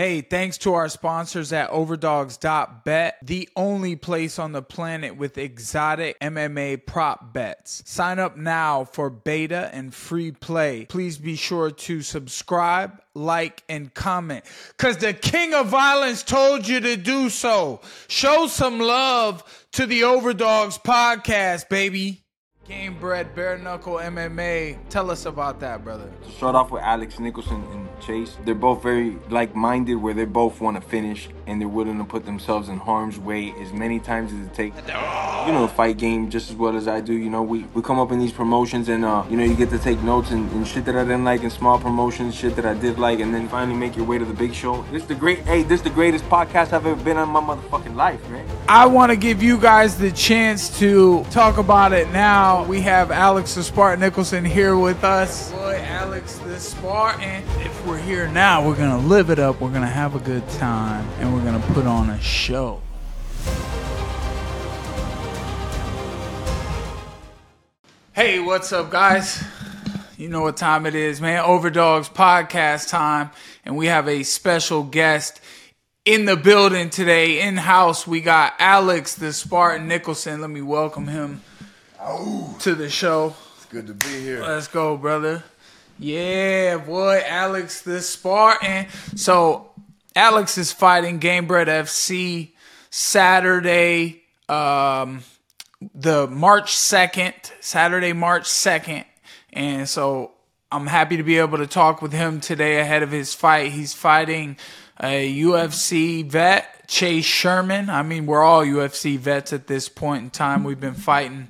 Hey, thanks to our sponsors at Overdogs.bet, the only place on the planet with exotic MMA prop bets. Sign up now for beta and free play. Please be sure to subscribe, like, and comment because the king of violence told you to do so. Show some love to the Overdogs podcast, baby. Game bred bare knuckle MMA. Tell us about that, brother. Start off with Alex Nicholson and Chase, they're both very like-minded, where they both want to finish and they're willing to put themselves in harm's way as many times as it takes. You know, fight game just as well as I do. You know, we, we come up in these promotions and uh, you know you get to take notes and, and shit that I didn't like in small promotions, shit that I did like, and then finally make your way to the big show. This is the great. Hey, this is the greatest podcast I've ever been on my motherfucking life, man. I want to give you guys the chance to talk about it now. We have Alex the Spartan Nicholson here with us. Boy, Alex the Spartan. If we're here now, we're going to live it up. We're going to have a good time and we're going to put on a show. Hey, what's up, guys? You know what time it is, man. Overdogs podcast time. And we have a special guest in the building today, in house. We got Alex the Spartan Nicholson. Let me welcome him to the show. It's good to be here. Let's go, brother. Yeah, boy, Alex the Spartan. So, Alex is fighting Gamebred FC Saturday, um, the March 2nd, Saturday, March 2nd. And so, I'm happy to be able to talk with him today ahead of his fight. He's fighting a UFC vet, Chase Sherman. I mean, we're all UFC vets at this point in time. We've been fighting,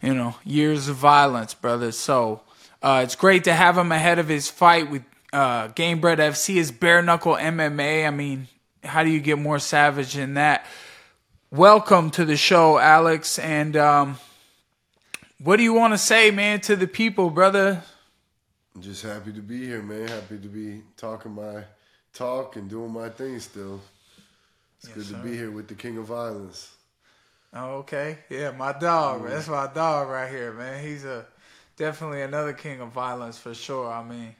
you know, years of violence, brother. So uh, it's great to have him ahead of his fight with uh, Gamebred FC, his bare knuckle MMA. I mean, how do you get more savage than that? Welcome to the show, Alex. And um, what do you want to say, man, to the people, brother? I'm just happy to be here, man. Happy to be talking my talk and doing my thing still. It's Yes, good sir. to be here with the King of Violence. Oh, okay. Yeah, my dog. man. That's my dog right here, man. He's a definitely another king of violence for sure. I mean,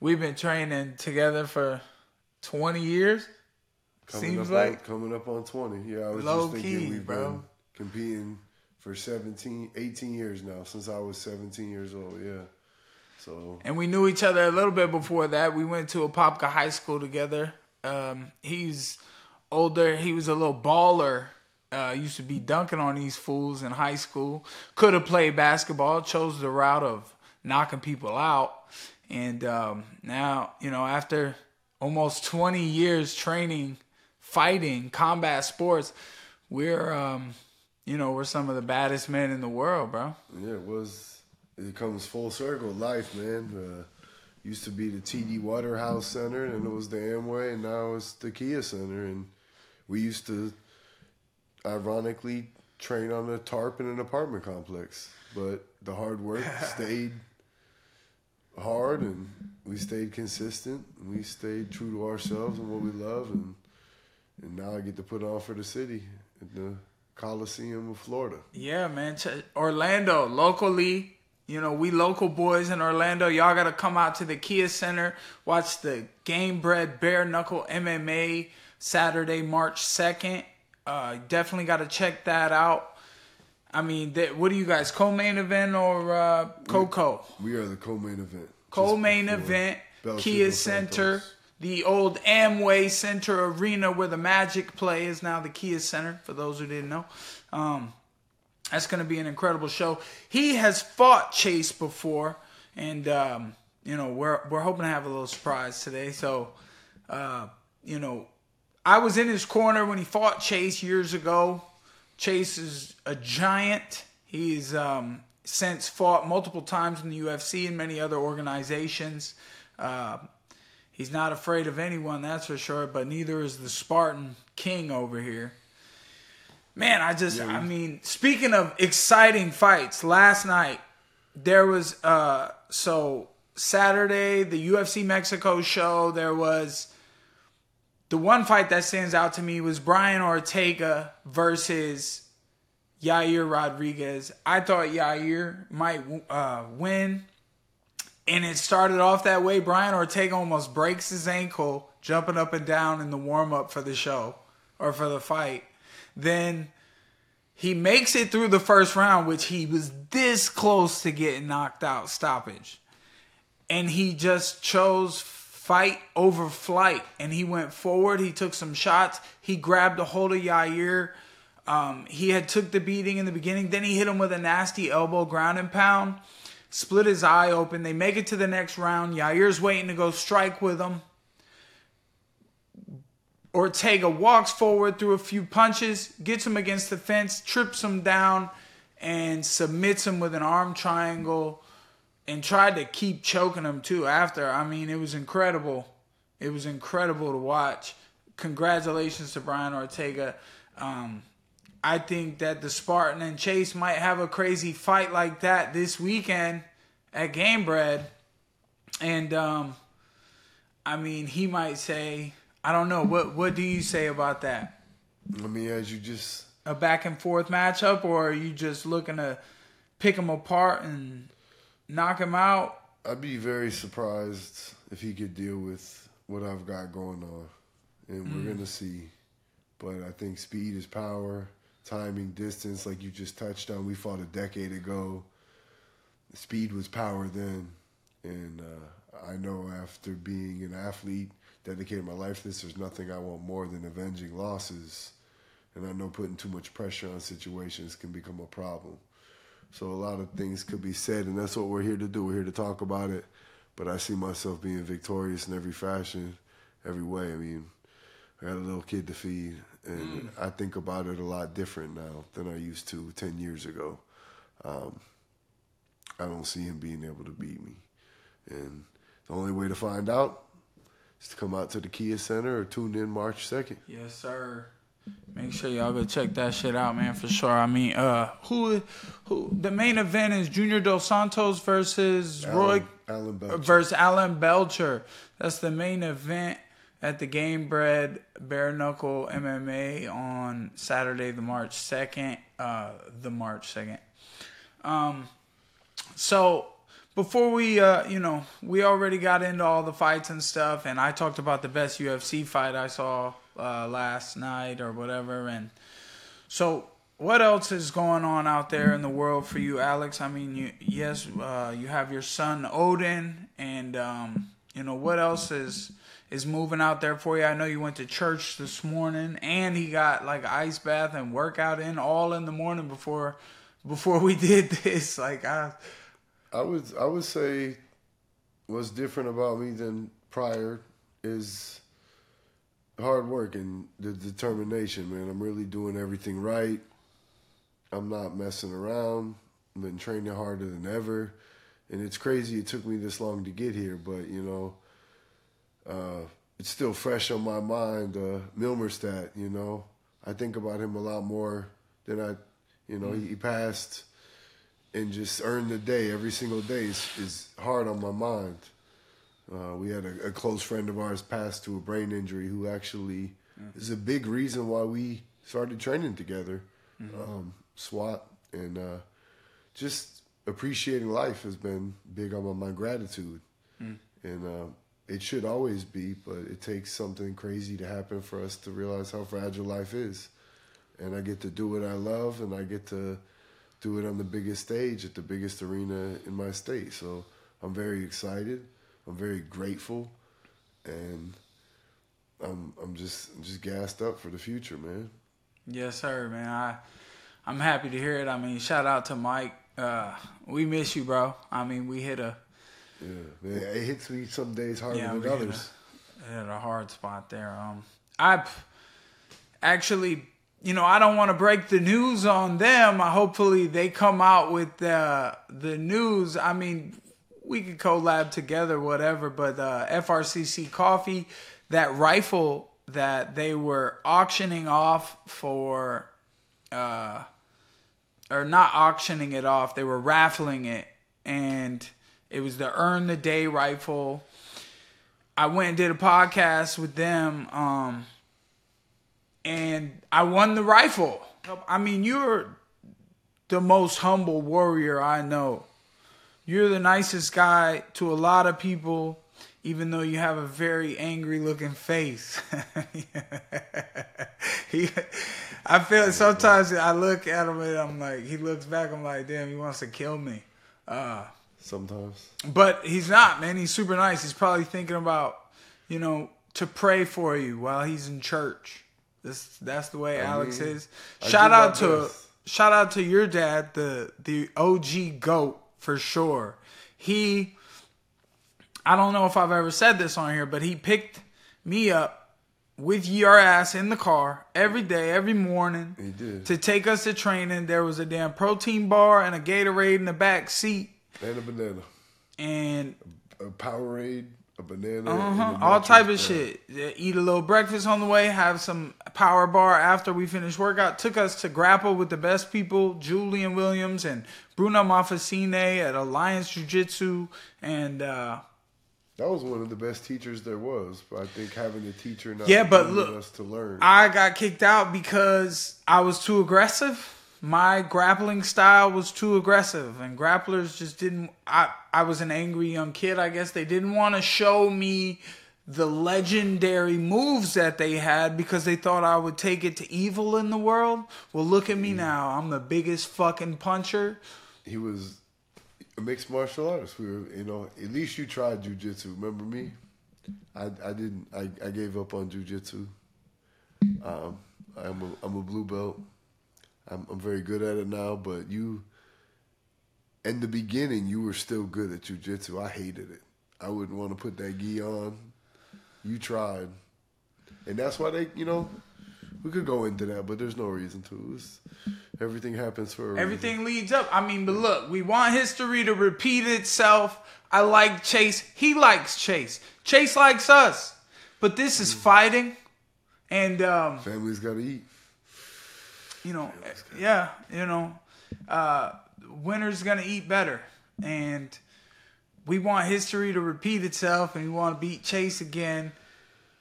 we've been training together for 20 years. Coming Seems up like on, coming up on 20. Yeah, I was Low just thinking key, we've bro. been competing for 17, 18 years now, since I was 17 years old. Yeah. So, and we knew each other a little bit before that. We went to Apopka High School together. Um, he's older. He was a little baller. Uh, used to be dunking on these fools in high school. Could have played basketball. Chose the route of knocking people out. And um, now, you know, after almost 20 years training, fighting, combat sports, we're, um, you know, we're some of the baddest men in the world, bro. yeah, it was, it comes full circle. Life, man. Uh, used to be the TD Waterhouse Center, and it was the Amway, and now it's the Kia Center. And we used to, ironically, train on a tarp in an apartment complex. But the hard work stayed hard, and we stayed consistent. And we stayed true to ourselves and what we love, and and now I get to put on for the city at the Coliseum of Florida. Yeah, man. Orlando, locally, you know, we local boys in Orlando. Y'all got to come out to the Kia Center, watch the Game Bred Bare Knuckle MMA Saturday, March 2nd. Uh, definitely got to check that out. I mean, th- what do you guys, co main event or uh, co-co? We are the co-main event. Co-main event, Kia Center, Santos. the old Amway Center Arena where the Magic play is now the Kia Center. For those who didn't know, um, that's going to be an incredible show. He has fought Chase before, and um, you know we're we're hoping to have a little surprise today. So, uh, you know, I was in his corner when he fought Chase years ago. Chase is a giant. He's um, since fought multiple times in the UFC and many other organizations. Uh, he's not afraid of anyone, that's for sure. But neither is the Spartan King over here. Man, I just, I mean, speaking of exciting fights, last night there was, uh, so Saturday, the UFC Mexico show, there was the one fight that stands out to me was Brian Ortega versus Yair Rodriguez. I thought Yair might uh, win, and it started off that way. Brian Ortega almost breaks his ankle jumping up and down in the warm up for the show or for the fight. Then he makes it through the first round, which he was this close to getting knocked out stoppage. And he just chose fight over flight. And he went forward. He took some shots. He grabbed a hold of Yair. Um, he had took the beating in the beginning. Then he hit him with a nasty elbow ground and pound. Split his eye open. They make it to the next round. Yair's waiting to go strike with him. Ortega walks forward through a few punches, gets him against the fence, trips him down, and submits him with an arm triangle and tried to keep choking him too after. I mean, it was incredible. It was incredible to watch. Congratulations to Brian Ortega. Um, I think that the Spartan and Chase might have a crazy fight like that this weekend at Gamebred. And um, I mean, he might say, I don't know. What what do you say about that? I mean, as you just A back and forth matchup, or are you just looking to pick him apart and knock him out? I'd be very surprised if he could deal with what I've got going on, and we're gonna see. But I think speed is power, timing, distance, like you just touched on. We fought a decade ago. Speed was power then, and uh, I know after being an athlete, dedicated my life to this, there's nothing I want more than avenging losses. And I know putting too much pressure on situations can become a problem. So a lot of things could be said, and that's what we're here to do. We're here to talk about it. But I see myself being victorious in every fashion, every way. I mean, I got a little kid to feed, and I think about it a lot different now than I used to 10 years ago. Um, I don't see him being able to beat me. And the only way to find out is to come out to the Kia Center or tune in March 2nd. Yes, sir. Make sure y'all go check that shit out, man, for sure. I mean, uh, who, who? The main event is Junior Dos Santos versus Roy Alan, Alan Belcher. versus Alan Belcher. That's the main event at the Game Bred Bare Knuckle MMA on Saturday, the March second. Uh, the March second. Um, so before we, uh, you know, we already got into all the fights and stuff, and I talked about the best UFC fight I saw uh, last night or whatever, and so. What else is going on out there in the world for you, Alex? I mean, you, yes, uh, you have your son Odin, and um, you know what else is is moving out there for you. I know you went to church this morning, and he got like ice bath and workout in all in the morning before before we did this. Like I, I would I would say what's different about me than prior is hard work and the determination, man. I'm really doing everything right. I'm not messing around. I've been training harder than ever. And it's crazy it took me this long to get here, but you know, uh, it's still fresh on my mind, uh, Milmerstadt, you know. I think about him a lot more than I you know, he, he passed and just earned the day every single day is, is hard on my mind. Uh, we had a, a close friend of ours pass to a brain injury who actually is a big reason why we started training together. Um, SWAT and uh, just appreciating life has been big on my, my gratitude, and uh, it should always be. But it takes something crazy to happen for us to realize how fragile life is. And I get to do what I love, and I get to do it on the biggest stage at the biggest arena in my state. So I'm very excited. I'm very grateful, and I'm I'm just I'm just gassed up for the future, man. yes, sir, man. I I'm happy to hear it. I mean, shout out to Mike. Uh, we miss you, bro. I mean, we hit a Yeah, man, it hits me some days harder Yeah, than we hit others. hit a hard spot there. Um, I actually, you know, I don't want to break the news on them. Hopefully they come out with the the news. I mean, we could collab together, whatever. But uh, BRCC Coffee, that rifle that they were auctioning off for, uh, or not auctioning it off, they were raffling it, and it was the Earn the Day rifle. I went and did a podcast with them, um, and I won the rifle. I mean, you're the most humble warrior I know. You're the nicest guy to a lot of people, even though you have a very angry looking face. he, I feel sometimes I look at him and I'm like, he looks back, I'm like, damn, he wants to kill me. Uh, Sometimes. but he's not, man. He's super nice. He's probably thinking about, you know, to pray for you while he's in church. This that's the way Alex mean, is. Shout out to best. shout out to your dad, the the OG goat for sure. He I don't know if I've ever said this on here, but he picked me up with your ass in the car every day, every morning He did. to take us to training. There was a damn protein bar and a Gatorade in the back seat. And a banana. And A Powerade, a banana. Uh-huh. a All type of shit. Eat a little breakfast on the way, have some power bar after we finished workout. Took us to grapple with the best people, Julian Williams and Bruno Mafasine at Alliance Jiu Jitsu. And uh, That was one of the best teachers there was. I think having a teacher not Yeah, but look, us to learn. I got kicked out because I was too aggressive. My grappling style was too aggressive, and grapplers just didn't. I I was an angry young kid. I guess they didn't want to show me the legendary moves that they had because they thought I would take it to evil in the world. Well, look at me now. I'm the biggest fucking puncher. He was a mixed martial artist. We were, you know, at least you tried jujitsu. Remember me? I, I didn't. I, I gave up on jujitsu. Um, I'm a, I'm a blue belt. I'm, I'm very good at it now. But you, in the beginning, you were still good at jujitsu. I hated it. I wouldn't want to put that gi on. You tried, and that's why they, you know, we could go into that, but there's no reason to. It's, everything happens for a reason. Everything leads up. I mean, but look, we want history to repeat itself. I like Chase. He likes Chase. Chase likes us. But this is fighting. And um, Family's got to eat. you know, yeah, you know, uh, winner's gonna eat better, and we want history to repeat itself, and we want to beat Chase again.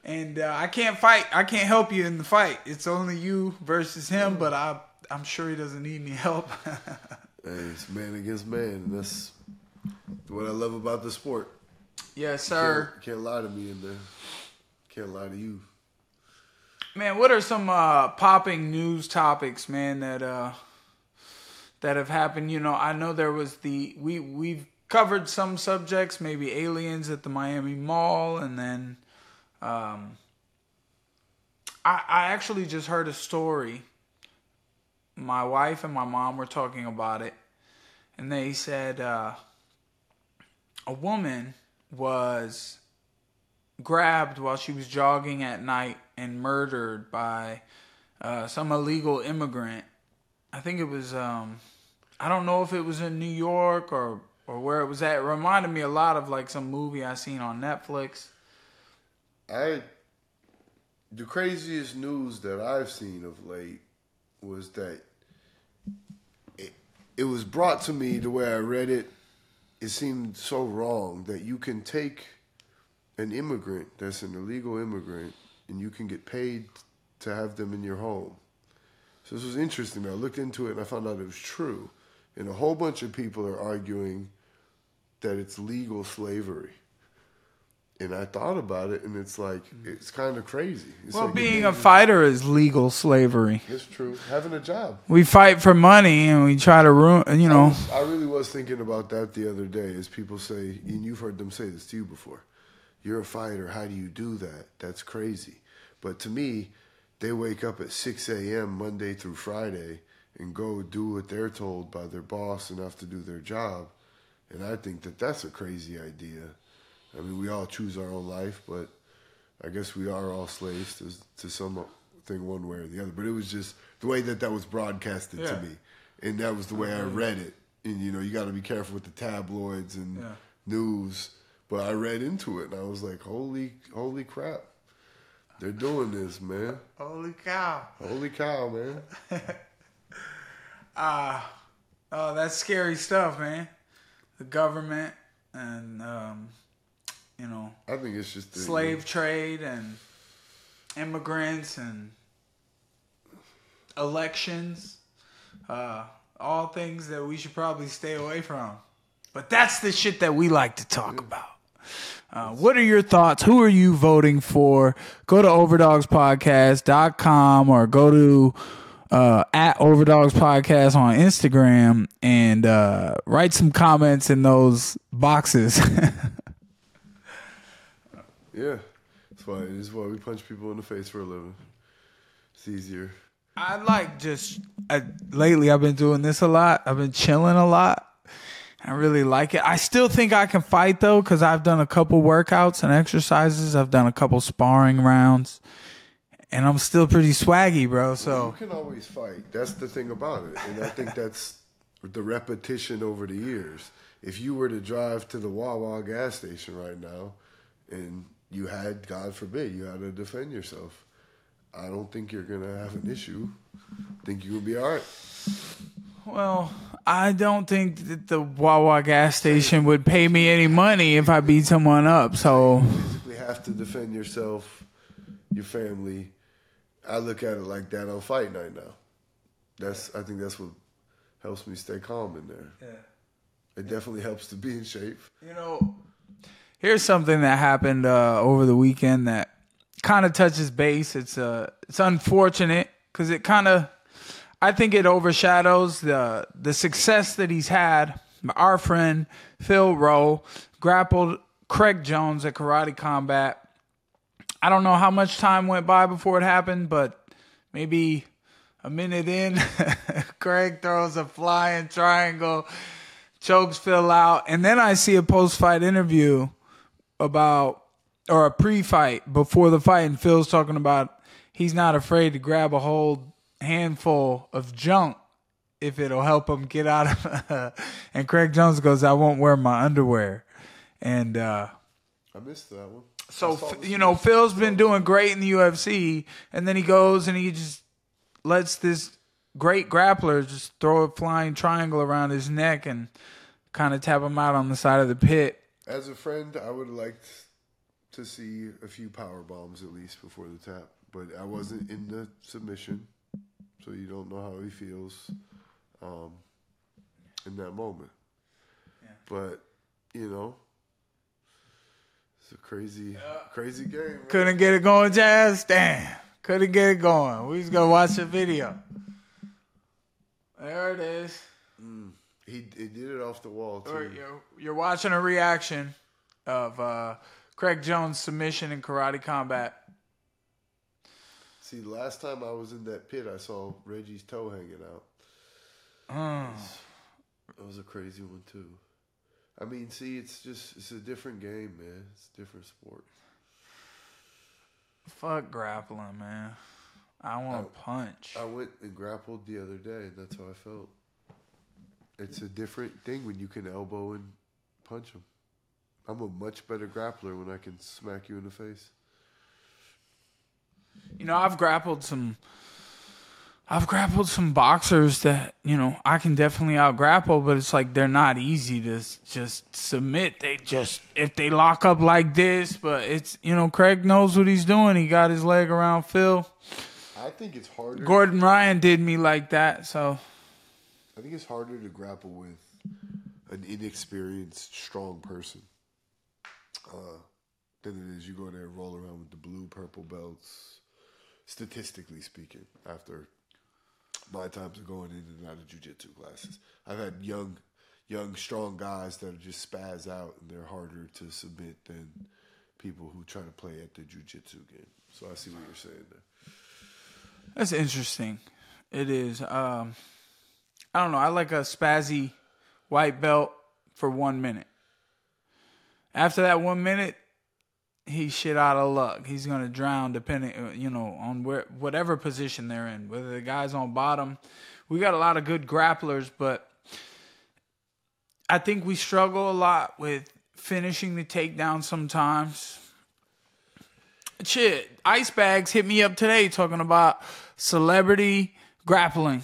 And uh, I can't fight. I can't help you in the fight. It's only you versus him. But I, I'm sure he doesn't need any help. Hey, it's man against man, that's what I love about the sport. yes, sir. Can't, can't lie to me in there. Can't lie to you. Man, what are some uh, popping news topics, man, that uh, that have happened? You know, I know there was the we we've covered some subjects, maybe aliens at the Miami Mall, and then um, I I actually just heard a story. My wife and my mom were talking about it, and they said uh, a woman was grabbed while she was jogging at night and murdered by uh, some illegal immigrant. I think it was um, I don't know if it was in New York or or where it was at. It reminded me a lot of like some movie I seen on Netflix. I the craziest news that I've seen of late was that it, it was brought to me the way I read it. It seemed so wrong that you can take an immigrant that's an illegal immigrant and you can get paid to have them in your home. So this was interesting. I looked into it and I found out it was true. And a whole bunch of people are arguing that it's legal slavery. And I thought about it, and it's like it's kind of crazy. It's Well, like being a fighter is legal slavery. it's true. Having a job. We fight for money and we try to ruin. You know, I really was thinking about that the other day. As people say, and you've heard them say this to you before. You're a fighter. How do you do that? That's crazy. But to me, they wake up at 6 a.m. Monday through Friday and go do what they're told by their boss and have to do their job. And I think that that's a crazy idea. I mean, we all choose our own life, but I guess we are all slaves to, to something one way or the other. But it was just the way that that was broadcasted Yeah. to me. And that was the way I read it. And, you know, you got to be careful with the tabloids and Yeah. news. But I read into it and I was like, holy, holy crap. They're doing this, man. holy cow! Holy cow, man. Ah Oh, that's scary stuff, man. The government and um, you know I think it's just the, slave trade and immigrants and elections, uh, all things that we should probably stay away from. But that's the shit that we like to talk about. Uh, what are your thoughts? Who are you voting for? Go to overdogspodcast.com or go to uh, at Overdogs Podcast on Instagram and uh, write some comments in those boxes. Yeah, that's why it is why we punch people in the face for a living. It's easier. I like just uh, lately. I've been doing this a lot. I've been chilling a lot. I really like it. I still think I can fight though, because I've done a couple workouts and exercises. I've done a couple sparring rounds, and I'm still pretty swaggy, bro. So you can always fight. That's the thing about it, and I think that's the repetition over the years. If you were to drive to the Wawa gas station right now, and you had, God forbid, you had to defend yourself, I don't think you're gonna have an issue. I think you'll be all right. Well, I don't think that the Wawa gas station would pay me any money if I beat someone up. So basically have to defend yourself, your family. I look at it like that on fight night now. That's I think that's what helps me stay calm in there. Yeah. It definitely helps to be in shape. You know, here's something that happened uh, over the weekend that kind of touches base. It's uh, it's unfortunate because it kind of, I think it overshadows the the success that he's had. Our friend Phil Rowe grappled Craig Jones at Karate Combat. I don't know how much time went by before it happened, but maybe a minute in, Craig throws a flying triangle, chokes Phil out, and then I see a post-fight interview about or a pre-fight before the fight, and Phil's talking about he's not afraid to grab a whole handful of junk if it'll help him get out of. and Craig Jones goes, "I won't wear my underwear," and. uh I missed that one. so I saw f- the you know. Phil's been doing great in the UFC, and then he goes and he just lets this great grappler just throw a flying triangle around his neck and kind of tap him out on the side of the pit. As a friend, I would have liked to see a few power bombs at least before the tap, but I wasn't in the submission, so you don't know how he feels um, in that moment. But you know, it's a crazy, crazy game. man. Couldn't get it going, Jazz. Damn, couldn't get it going. We just gonna watch the video. There it is. He, he did it off the wall Or too. You're, you're watching a reaction of uh, Craig Jones' submission in Karate Combat. See, last time I was in that pit, I saw Reggie's toe hanging out. Mm. That was a crazy one too. I mean, see, it's just it's a different game, man. It's a different sport. Fuck grappling, man. I want to punch. I went and grappled the other day, that's how I felt. It's a different thing when you can elbow and punch them. I'm a much better grappler when I can smack you in the face. You know, I've grappled some. I've grappled some boxers that you know I can definitely out grapple, but it's like they're not easy to just submit. They just if they lock up like this, but it's you know Craig knows what he's doing. He got his leg around Phil. I think it's harder. Gordon Ryan did me like that, so I think it's harder to grapple with an inexperienced, strong person uh, than it is you go there and roll around with the blue, purple belts. Statistically speaking, after my times of going in and out of jujitsu classes, I've had young, young, strong guys that are just spaz out and they're harder to submit than people who try to play at the jujitsu game. So I see what you're saying there. that's interesting. It is. Um, I don't know. I like a spazzy white belt for one minute. After that one minute, he's shit out of luck. He's gonna drown, depending, uh, you know, on where whatever position they're in. Whether the guy's on bottom, we got a lot of good grapplers, but I think we struggle a lot with finishing the takedown sometimes. Shit, Ice Bagz hit me up today talking about celebrity grappling,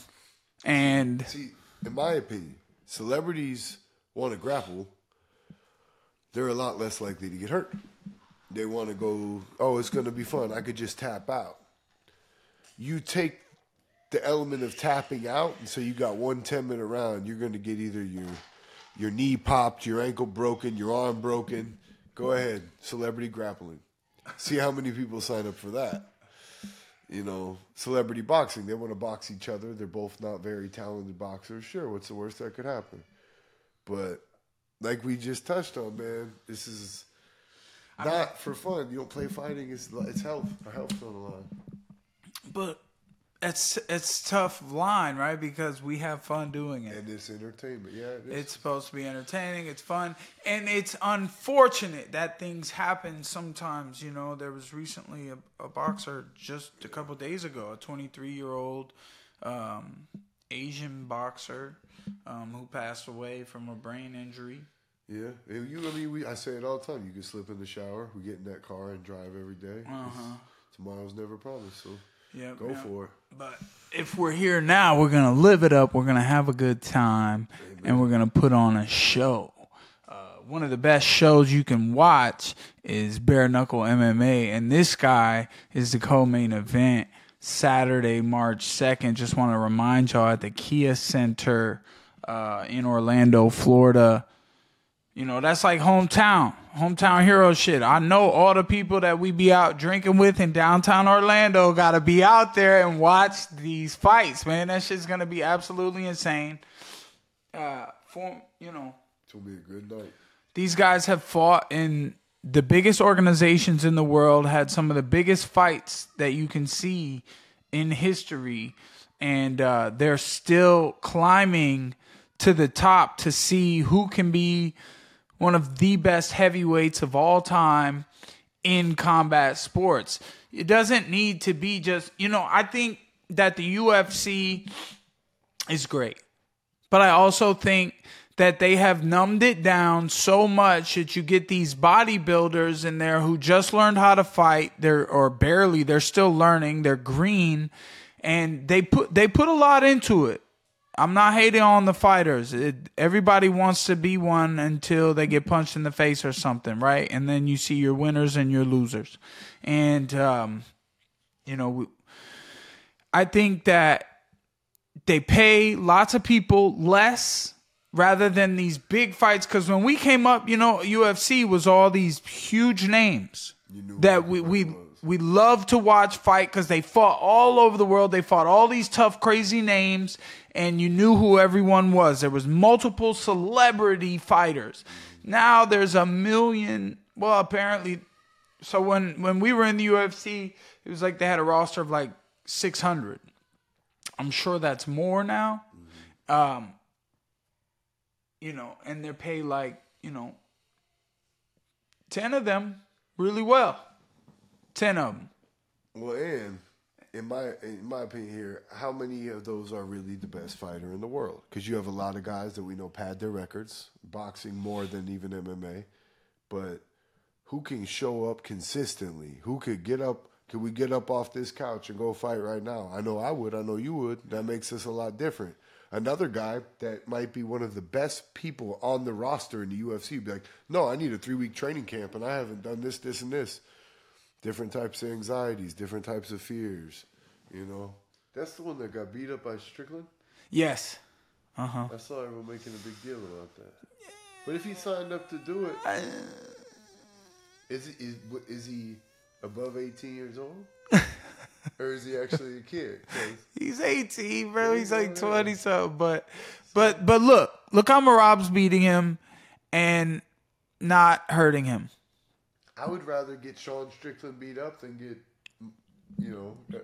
and See, in my opinion, celebrities want to grapple. They're a lot less likely to get hurt. They want to go, oh, it's going to be fun. I could just tap out. You take the element of tapping out, and so you got one 10 minute round, you're going to get either your your knee popped, your ankle broken, your arm broken, Go ahead, celebrity grappling. See how many people sign up for that. You know, celebrity boxing. They want to box each other. They're both not very talented boxers. Sure, what's the worst that could happen? But like we just touched on, man, this is not for fun. You don't play fighting. It's it's health. Our health's on the line. But it's it's tough line, right? Because we have fun doing it. And it's entertainment. Yeah, it. It's supposed to be entertaining. It's fun, and it's unfortunate that things happen sometimes. You know, there was recently a, a boxer just a couple days ago, a 23 year old um, Asian boxer um, who passed away from a brain injury. Yeah, and you. I mean, we. I say it all the time. You can slip in the shower. We get in that car and drive every day. Uh-huh. Tomorrow's never promised. So Yeah, go for it. But if we're here now, we're gonna live it up. We're gonna have a good time, and we're gonna put on a show. Uh, one of the best shows you can watch is Bare Knuckle MMA, and this guy is the co-main event Saturday, March second. Just want to remind y'all at the Kia Center uh, in Orlando, Florida. You know, that's like hometown, hometown hero shit. I know all the people that we be out drinking with in downtown Orlando got to be out there and watch these fights, man. That shit's going to be absolutely insane. Uh, for, you know, gonna be a good night. these guys have fought in the biggest organizations in the world, had some of the biggest fights that you can see in history, and uh, they're still climbing to the top to see who can be one of the best heavyweights of all time in combat sports. It doesn't need to be just, you know, I think that the UFC is great. But I also think that they have numbed it down so much that you get these bodybuilders in there who just learned how to fight, they're or barely, they're still learning, they're green, and they put they put a lot into it. I'm not hating on the fighters. It, everybody wants to be one until they get punched in the face or something, right? And then you see your winners and your losers. And um, you know, we, I think that they pay lots of people less rather than these big fights because when we came up you know ufc was all these huge names that we we we love to watch fight because they fought all over the world they fought all these tough crazy names and you knew who everyone was there was multiple celebrity fighters now there's a million well apparently so when when we were in the ufc it was like they had a roster of like 600 I'm sure that's more now. Um, you know, and they're paid like, you know, 10 of them really well. 10 of them. Well, and in my in my opinion here, how many of those are really the best fighter in the world? Because you have a lot of guys that we know pad their records, boxing more than even MMA, but who can show up consistently? Who could get up? Could we get up off this couch and go fight right now? I know I would. I know you would. That makes us a lot different. Another guy that might be one of the best people on the roster in the UFC would be like, no, I need a three week training camp and I haven't done this, this, and this different types of anxieties, different types of fears. You know, that's the one that got beat up by Strickland. Yes. Uh huh. I saw everyone making a big deal about that. But if he signed up to do it, is he is, is he above eighteen years old, or is he actually a kid? He's 18, bro. He's like 20 something. But, but, but look, look how Merab's beating him and not hurting him. I would rather get Sean Strickland beat up than get, you know,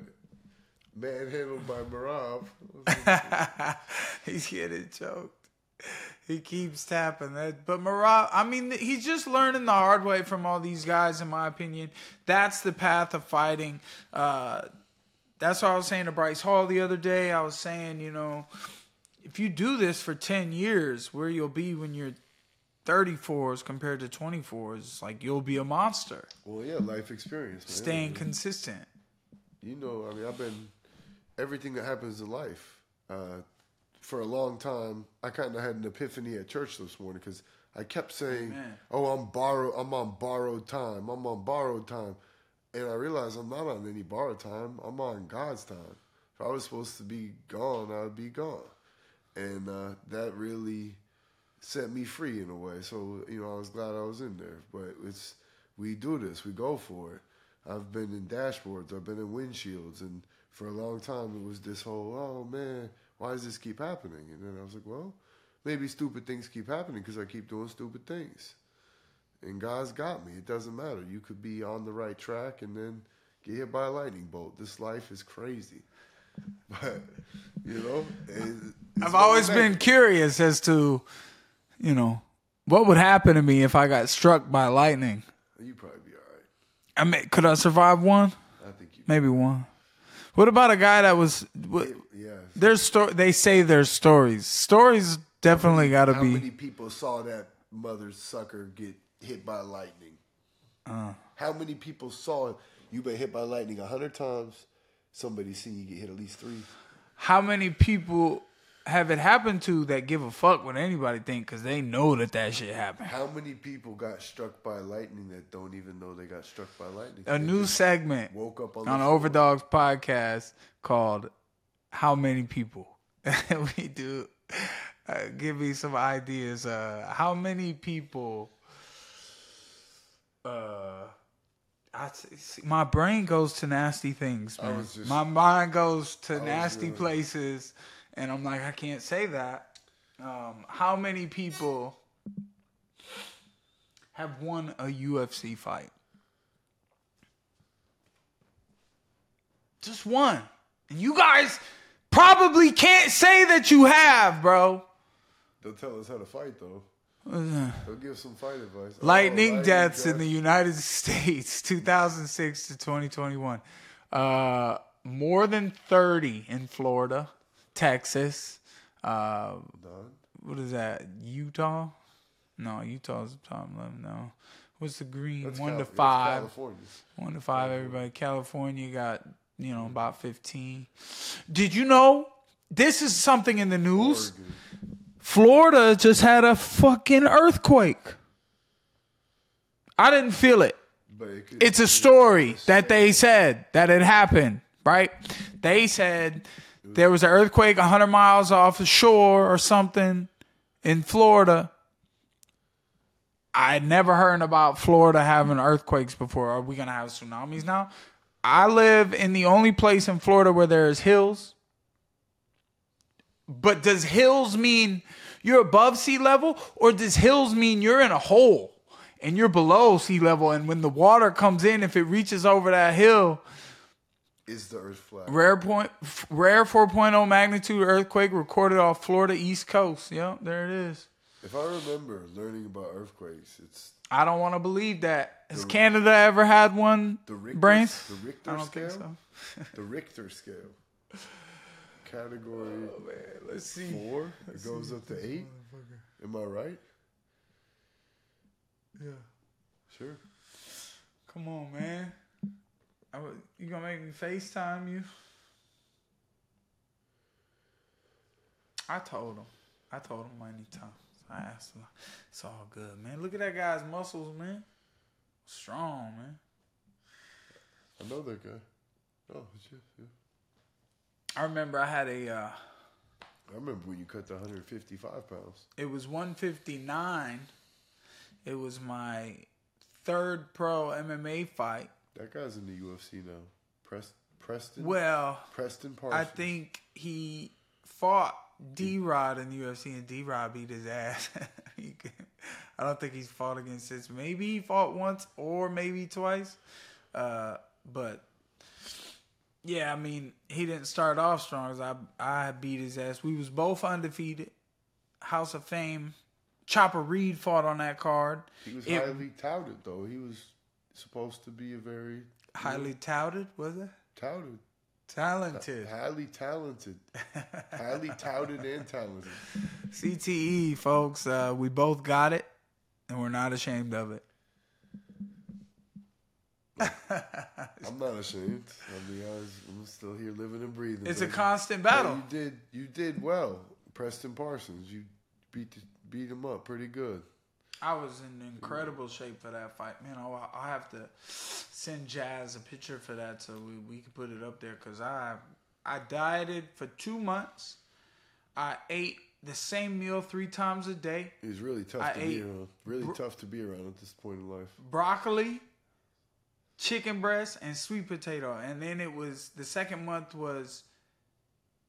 manhandled by Merab. he's getting choked. He keeps tapping that. But Merab, I mean, he's just learning the hard way from all these guys, in my opinion. That's the path of fighting. Uh, that's what I was saying to Bryce Hall the other day. I was saying, you know, if you do this for 10 years, where you'll be when you're 34s compared to 24s, like you'll be a monster. Well, yeah, life experience. Man. Staying consistent. You know, I mean, I've been everything that happens in life. Uh, for a long time, I kind of had an epiphany at church this morning because I kept saying, Amen. "Oh, I'm borrow, I'm on borrowed time. I'm on borrowed time," and I realized I'm not on any borrowed time. I'm on God's time. If I was supposed to be gone, I would be gone, and uh, that really set me free in a way. So you know, I was glad I was in there. But it's we do this, we go for it. I've been in dashboards, I've been in windshields, and for a long time it was this whole, oh man, why does this keep happening? And then I was like, well, maybe stupid things keep happening because I keep doing stupid things. And God's got me. It doesn't matter. You could be on the right track and then get hit by a lightning bolt. This life is crazy. But you know, it, I've always been curious as to, you know, what would happen to me if I got struck by lightning. You'd probably be all right. I mean, could I survive one? I think you. Maybe one. What about a guy that was? What, Yeah. there's sto- They say there's stories. Stories definitely got to be. How many people saw that mother sucker get hit by lightning? Uh. How many people saw you been hit by lightning a hundred times? Somebody seen you get hit at least three. How many people have it happened to that give a fuck what anybody think because they know that that shit happened? How many people got struck by lightning that don't even know they got struck by lightning? A They new segment woke up on, on. Overdogs podcast called "How Many People." we do uh, give me some ideas. Uh, how many people? Uh, I see, my brain goes to nasty things, man. just- my mind goes to nasty gonna- places, and I'm like, I can't say that. Um, how many people have won a UFC fight? Just one. And you guys probably can't say that you have, bro. They'll tell us how to fight though. Uh, They'll give some fight advice. Oh, Lightning deaths in the. United States, 2006 to 2021. Uh, more than 30 in Florida, Texas. Uh, what is that? Utah? No, Utah's the top 11. No. What's the green? That's One to five. One to five, everybody. California got, you know, about 15. Did you know this is something in the news? Oregon. Florida just had a fucking earthquake. I didn't feel it. But it could, It's a story that they said that it happened, right? They said there was an earthquake 100 miles off the shore or something in Florida. I had never heard about Florida having earthquakes before. Are we going to have tsunamis now? I live in the only place in Florida where there's hills. But does hills mean you're above sea level or does hills mean you're in a hole and you're below sea level and when the water comes in if it reaches over that hill is the earth flat? rare point rare 4.0 magnitude earthquake recorded off Florida east coast. Yep, there it is. If I remember learning about earthquakes, it's I don't want to believe that. Has Canada ever had one? the Richter, Brains? the Richter I don't scale. think so. The Richter scale. Category Oh man, Let's see. four. It goes up to eight. Am I right? Yeah. Sure. Come on, man. I would- you gonna make me FaceTime you? I told him. I told him many times. I asked him. It's all good, man. Look at that guy's muscles, man. Strong, man. I know that guy. Oh, it's you. Yeah. I remember I had a. Uh, I remember when you cut the 155 pounds. it was 159. It was my third pro MMA fight. That guy's in the UFC now. Prest, Preston. Well, Preston I think he fought D Rod in the UFC and D Rod beat his ass. I don't think he's fought against this. Maybe he fought once or maybe twice. Uh, but yeah, I mean, he didn't start off strong as I I beat his ass. We was both undefeated. House of Fame. Chopper Reed fought on that card. he was It- highly touted though. He was supposed to be a very highly touted, was it? touted, Talented. highly talented, highly touted and talented. CTE, folks. Uh, we both got it, and we're not ashamed of it. I'm not ashamed. I'll be honest. I'm still here living and breathing. It's a baby. constant But battle. You did. You did well, Preston Parsons. You beat beat him up pretty good. I was in incredible shape for that fight, man. I'll, I'll have to send Jazz a picture for that so we, we can put it up there because I I dieted for two months. I ate the same meal three times a day. He's really tough I to be around. Really tough to be around at this point in life. broccoli, chicken breast, and sweet potato. And then it was the second month was,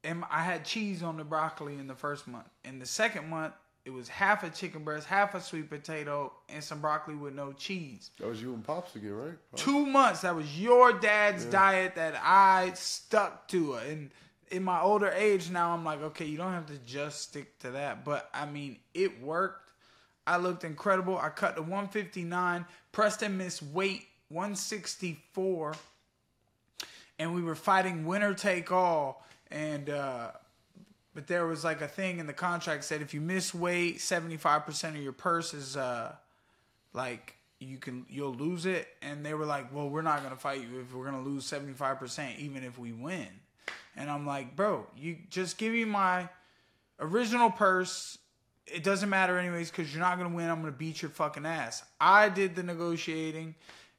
and I had cheese on the broccoli in the first month. In the second month, it was half a chicken breast, half a sweet potato, and some broccoli with no cheese. That was you and Pops again, right? Pops? Two months. That was your dad's diet that I stuck to. And in my older age now, I'm like, okay, you don't have to just stick to that. But I mean, it worked. I looked incredible. I cut to 159. Preston missed weight 164. And we were fighting winner take all. And uh but there was like a thing in the contract said if you miss weight, 75% of your purse is uh like you can you'll lose it. And they were like well we're not to fight you if we're to lose 75% even if we win. And i'm like bro you just give me my original purse. It doesn't matter anyways because you're not to win. I'm to beat your fucking ass. I did the negotiating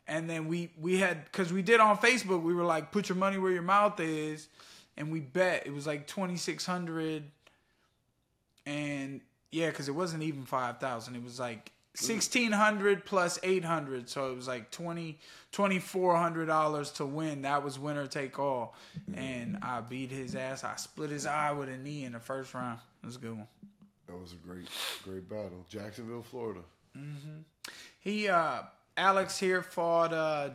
and then we we had because we did on facebook we were like put your money where your mouth is and we bet it was like 2600 and yeah, because it wasn't even five thousand. It was like sixteen hundred plus eight hundred, so it was like twenty twenty four hundred dollars to win. That was winner take all, and I beat his ass. I split his eye with a knee in the first round. It was a good one. That was a great, great battle. Jacksonville, Florida. He uh Alex here fought uh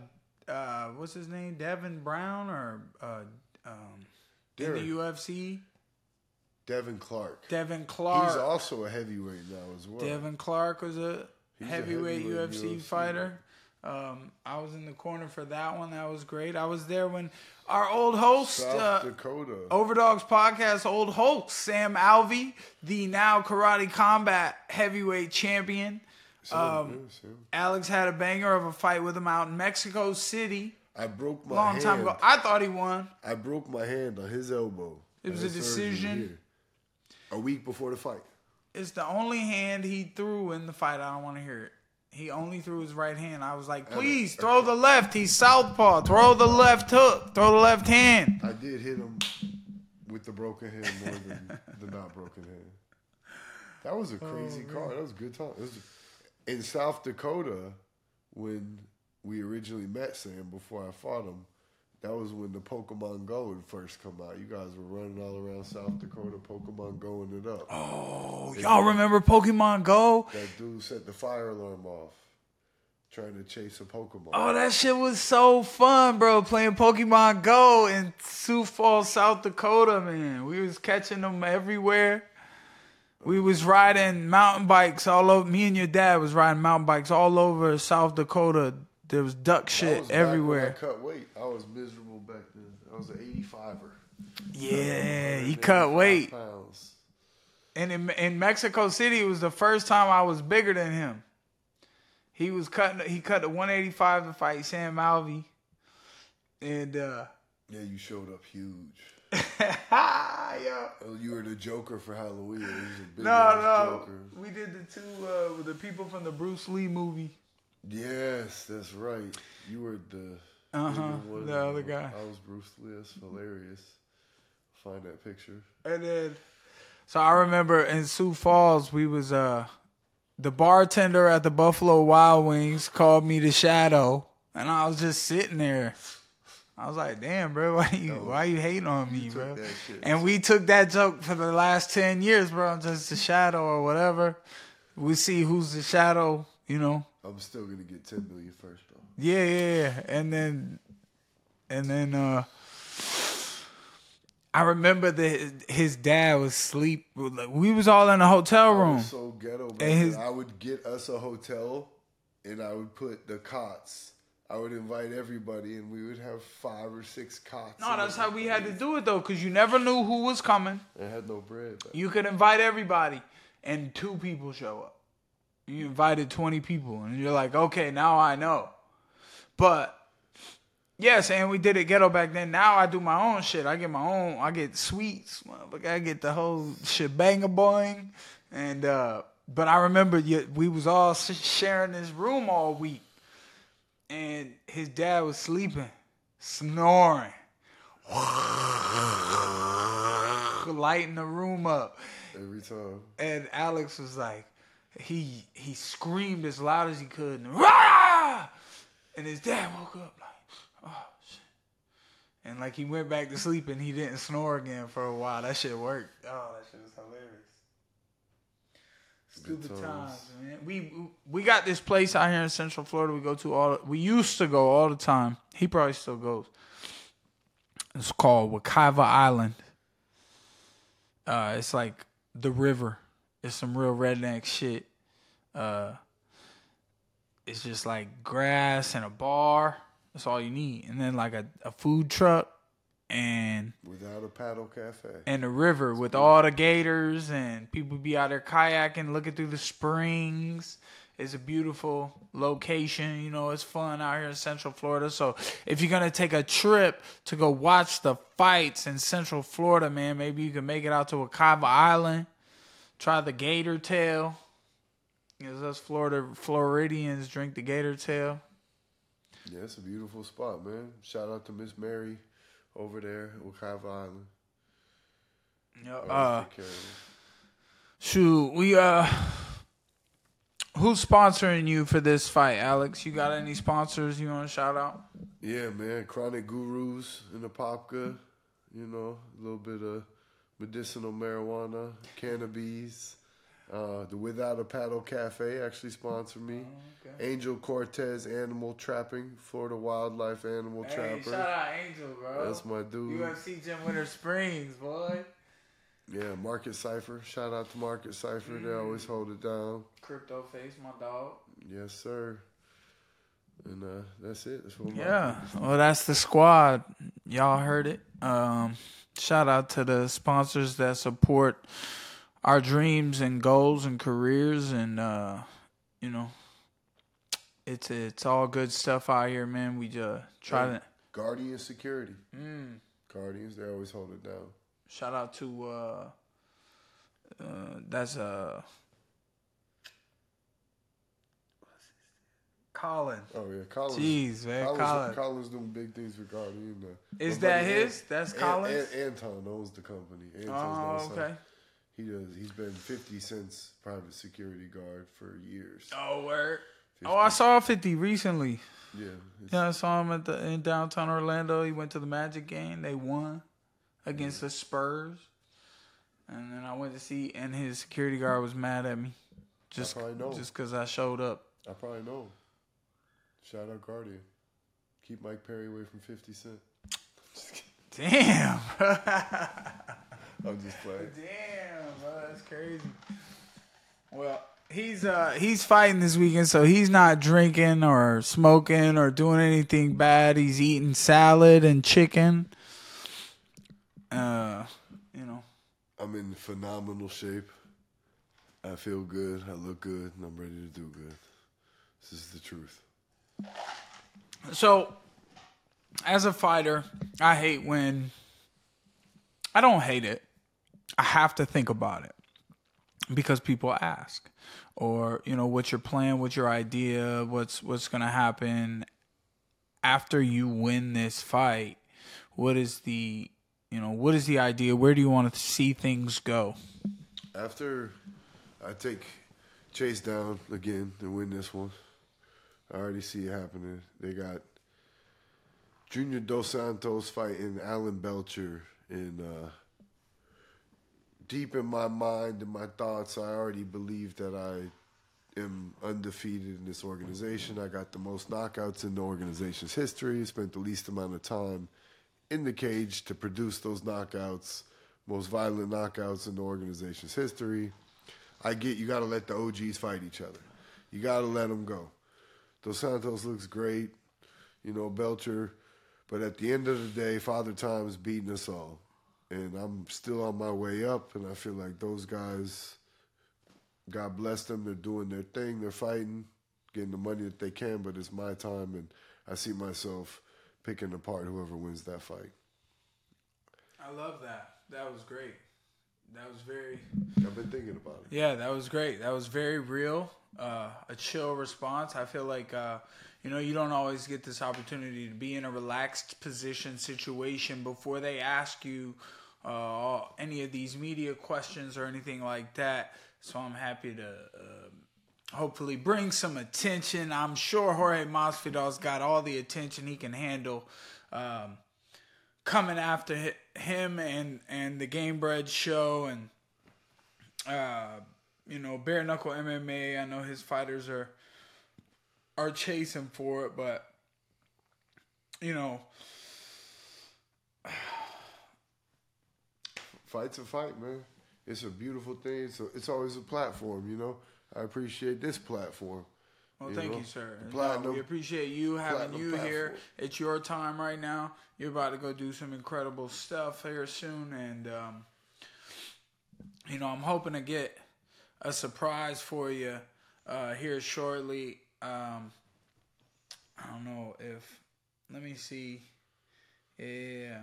uh what's his name Devin Brown or uh um in the UFC Devin Clark. Devin Clark. He's also a heavyweight now as well. Devin Clark was a He's a heavyweight, heavyweight UFC, UFC, fighter. Um, I was in the corner for that one. That was great. I was there when our old host, South uh, Dakota. Overdogs podcast, old host Sam Alvey, the now Karate Combat heavyweight champion. Um. Alex had a banger of a fight with him out in Mexico City I broke my long hand. time ago. I thought he won. I broke my hand on his elbow. It was a decision? A week before the fight. It's the only hand he threw in the fight. I don't want to hear it. He only threw his right hand. I was like, please throw the left. He's southpaw. Throw the left hook. Throw the left hand. I did hit him with the broken hand more than the not broken hand. That was a oh, crazy card. That was a good time. It was in South Dakota when we originally met Sam before I fought him. That was when the Pokemon Go had first come out. You guys were running all around South Dakota, Pokemon going it up. Oh, y'all remember Pokemon Go? That dude set the fire alarm off, trying to chase a Pokemon. Oh, that shit was so fun, bro. Playing Pokemon Go in Sioux Falls, South Dakota, man. We was catching them everywhere. We was riding mountain bikes all over. Me and your dad was riding mountain bikes all over South Dakota. There was duck shit was everywhere. I cut weight. I was miserable back then. I was an 85er. Yeah, he cut weight. Pounds. And in, in Mexico City, it was the first time I was bigger than him. He was cutting. He cut to 185 to fight Sam Alvey, and uh, Yeah, you showed up huge. yeah. Oh, you were the Joker for Halloween. He was a big No, no, Joker. we did the two uh, with the people from the Bruce Lee movie. Yes, that's right. You were the Uh-huh, one. the other guy. I was Bruce Lee. That's hilarious. Find that picture. And then, so I remember in Sioux Falls, we was uh, the bartender at the Buffalo Wild Wings called me the Shadow, and I was just sitting there. I was like, "Damn, bro, why you why you hating on me, bro?" And we took that joke for the last ten years, bro. I'm just the Shadow or whatever. We see who's the Shadow, you know. I'm still gonna get 10 million first though. Yeah, yeah, yeah. And then, and then, uh, I remember that his dad was sleep. We was all in a hotel room. was so ghetto, man. And his- I would get us a hotel, and I would put the cots. I would invite everybody, and we would have five or six cots. No, that's how we had to do it though, because you never knew who was coming. I had no bread. You could invite everybody, and two people show up. You invited twenty people, and you're like, okay, now I know. But yes, and we did it ghetto back then. Now I do my own shit. I get my own. I get sweets. Motherfucker, I get the whole shebang boing. And uh, but I remember we was all sharing this room all week, and his dad was sleeping, snoring, lighting the room up. Every time. And Alex was like, he he screamed as loud as he could, and, Rah! and his dad woke up like, oh shit. And like he went back to sleep and he didn't snore again for a while. That shit worked. Oh, that shit was hilarious. Stupid times. times, man. We we got this place out here in Central Florida. We go to all. We used to go all the time. He probably still goes. It's called Wekiva Island. Uh, it's like the river. It's some real redneck shit. Uh, it's just like grass and a bar. That's all you need, and then like a, a food truck and Without a paddle cafe. and the river with all the gators and people be out there kayaking, looking through the springs. It's a beautiful location. You know, it's fun out here in Central Florida. So if you're gonna take a trip to go watch the fights in Central Florida, man, maybe you can make it out to Wekiva Island. Try the gator tail. Because us Florida Floridians drink the gator tail. Yeah, it's a beautiful spot, man. Shout out to Miss Mary over there at Wekiva Island. Uh, Always take care of us. Shoot, we uh who's sponsoring you for this fight, Alex? You got any sponsors you want to shout out? Yeah, man. Chronic Gurus in the Popka. You know, a little bit of medicinal marijuana, cannabis. Uh, the Without a Paddle Cafe actually sponsored me. Angel Cortez Animal Trapping, Florida Wildlife Animal Trapper. Shout out Angel, bro. That's my dude. UFC Gym Winter Springs, boy. Yeah, Market Cipher. Shout out to Market Cipher. They always hold it down. Crypto Face, my dog. Yes, sir. And uh, that's it. That's Yeah, well, that's the squad. Y'all heard it. Um, shout out to the sponsors that support our dreams and goals and careers, and uh, you know, it's it's all good stuff out here, man. We just try to Guardian Security. Mm. Guardians, they always hold it down. shout out to uh, uh, that's uh, Colin. Oh yeah, Collins. Jeez, man, Collins, Colin. Collins doing big things for Guardian. Is that his? That's An- An- Anton owns the company. Anton's Oh, okay. He does. He's been Fifty Cent's private security guard for years. Oh, word. Oh, I saw 50 recently. Yeah. Yeah, I saw him at the in downtown Orlando. He went to the Magic game. They won against the Spurs. And then I went to see, and his security guard was mad at me, just probably know. just because I showed up. I probably know. him. Shout out Guardian. Keep Mike Perry away from Fifty Cent. Damn, I'm just playing. damn, bro, that's crazy. Well, he's uh he's fighting this weekend, so he's not drinking or smoking or doing anything bad. He's eating salad and chicken. Uh, you know. I'm in phenomenal shape. I feel good. I look good, and I'm ready to do good. This is the truth. So, as a fighter, I hate when I don't hate it. I have to think about it because people ask, or you know, what's your plan? What's your idea? What's what's gonna happen after you win this fight? What is the you know what is the idea? Where do you want to see things go? After I take Chase down again and win this one, I already see it happening. They got Junior Dos Santos fighting Alan Belcher. in uh, deep in my mind and my thoughts, I already believe that I am undefeated in this organization. I got the most knockouts in the organization's history, spent the least amount of time in the cage to produce those knockouts, most violent knockouts in the organization's history. I get you got to let the OGs fight each other. You got to let them go. Dos Santos looks great, you know, Belcher, but at the end of the day, Father Time is beating us all. And I'm still on my way up, and I feel like those guys, God bless them, they're doing their thing, they're fighting, getting the money that they can, but it's my time, and I see myself picking apart whoever wins that fight. I love that. That was great. That was very I've been thinking about it. Yeah, that was great. That was very real. Uh, a chill response. I feel like uh, you know you don't always get this opportunity to be in a relaxed position situation before they ask you uh, any of these media questions or anything like that. So I'm happy to uh, hopefully bring some attention. I'm sure Jorge Masvidal's got all the attention he can handle. Um, coming after him and and the Gamebred show and uh, you know bare knuckle MMA. I know his fighters are are chasing for it, but you know. Fight's a fight, man. It's a beautiful thing. A, it's always a platform, you know. I appreciate this platform. Well, you thank know? you, sir. Platinum, no, we appreciate you having you platform. here. It's your time right now. You're about to go do some incredible stuff here soon, and um, you know I'm hoping to get a surprise for you uh, here shortly. Um, I don't know if. Let me see. Yeah.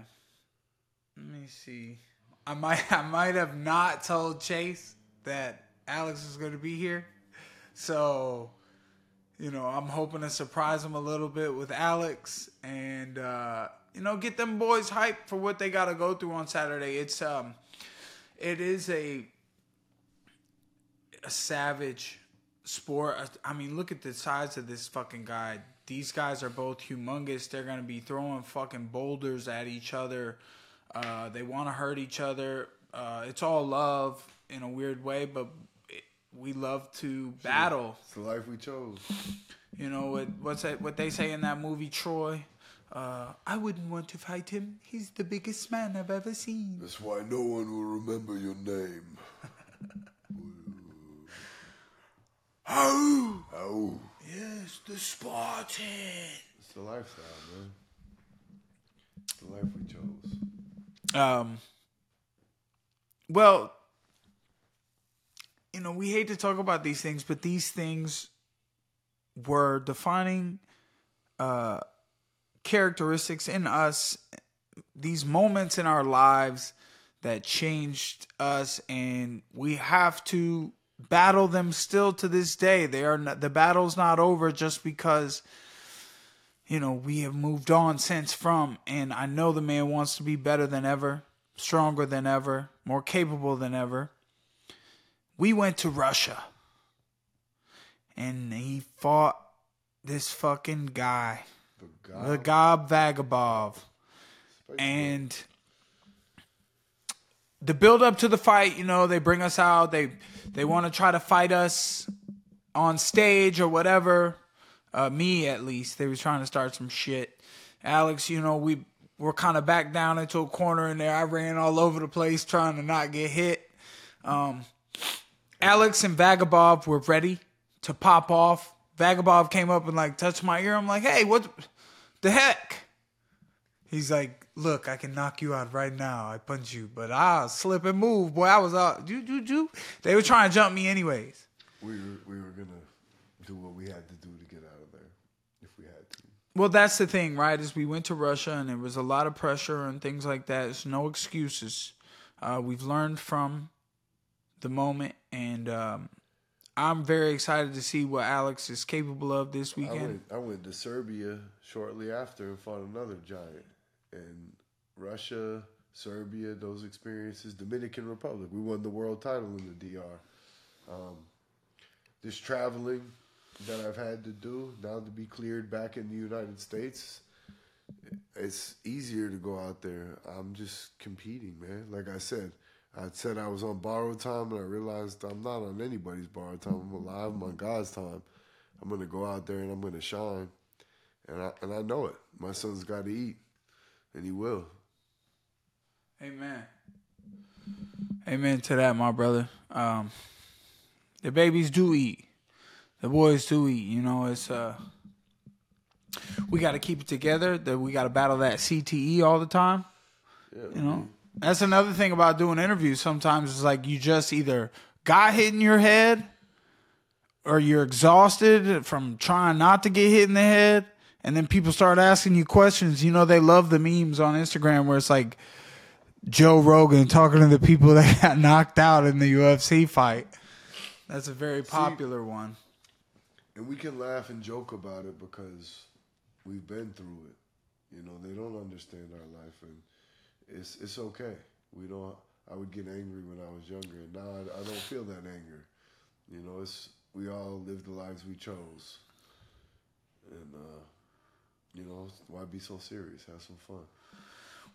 Let me see. I might I might have not told Chase that Alex is going to be here. So, you know, I'm hoping to surprise him a little bit with Alex and uh, you know, get them boys hyped for what they got to go through on Saturday. It's um it is a a savage sport. I mean, look at the size of this fucking guy. These guys are both humongous. They're going to be throwing fucking boulders at each other. Uh, they want to hurt each other. Uh, it's all love in a weird way, but we love to battle. It's the life we chose. You know what? What's that? What they say in that movie Troy? Uh, I wouldn't want to fight him. He's the biggest man I've ever seen. That's why no one will remember your name. How? How? Yes, the Spartan. It's the lifestyle, man. It's the life we chose. Um. Well, you know, we hate to talk about these things, but these things were defining uh, characteristics in us, these moments in our lives that changed us, and we have to battle them still to this day. They are not, the battle's not over just because you know we have moved on since from. And I know the man wants to be better than ever, stronger than ever, more capable than ever we went to Russia and he fought this fucking guy, the Gob, Vagabov. And the build up to the fight, you know, they bring us out, they they want to try to fight us on stage or whatever. Uh, me at least, they was trying to start some shit. Alex, you know, we were kind of back down into a corner in there. I ran all over the place trying to not get hit. Um, Alex and Vagabov were ready to pop off. Vagabov came up and like touched my ear. I'm like, hey, what the heck? He's like, look, I can knock you out right now. I punch you, but I'll slip and move. Boy, I was out. Do, do, do. They were trying to jump me anyways. We were, we were going to do what we had to do to get out of there if we had to. Well, that's the thing, right? Is we went to Russia and there was a lot of pressure and things like that. There's no excuses. Uh, we've learned from the moment, and um, I'm very excited to see what Alex is capable of this weekend. I went, I went to Serbia shortly after and fought another giant, and Russia, Serbia, those experiences. Dominican Republic, we won the world title in the DR. Um, this traveling that I've had to do now to be cleared back in the United States, it's easier to go out there. I'm just competing, man. Like I said, I said I was on borrowed time, and I realized I'm not on anybody's borrowed time. I'm alive. I'm on God's time. I'm gonna go out there and I'm gonna shine, and I and I know it. My son's got to eat, and he will. Amen. Amen to that, my brother. Um, the babies do eat. The boys do eat. You know, it's uh, we got to keep it together. That we got to battle that CTE all the time. Yeah, you know, that's another thing about doing interviews. Sometimes it's like you just either got hit in your head or you're exhausted from trying not to get hit in the head. And then people start asking you questions. You know, they love the memes on Instagram where it's like Joe Rogan talking to the people that got knocked out in the UFC fight. That's a very popular See, one. And we can laugh and joke about it because we've been through it. You know, they don't understand our life and it's it's okay. We don't. I would get angry when I was younger, and now I, I don't feel that anger. You know, it's we all live the lives we chose, and uh, you know, why be so serious? Have some fun.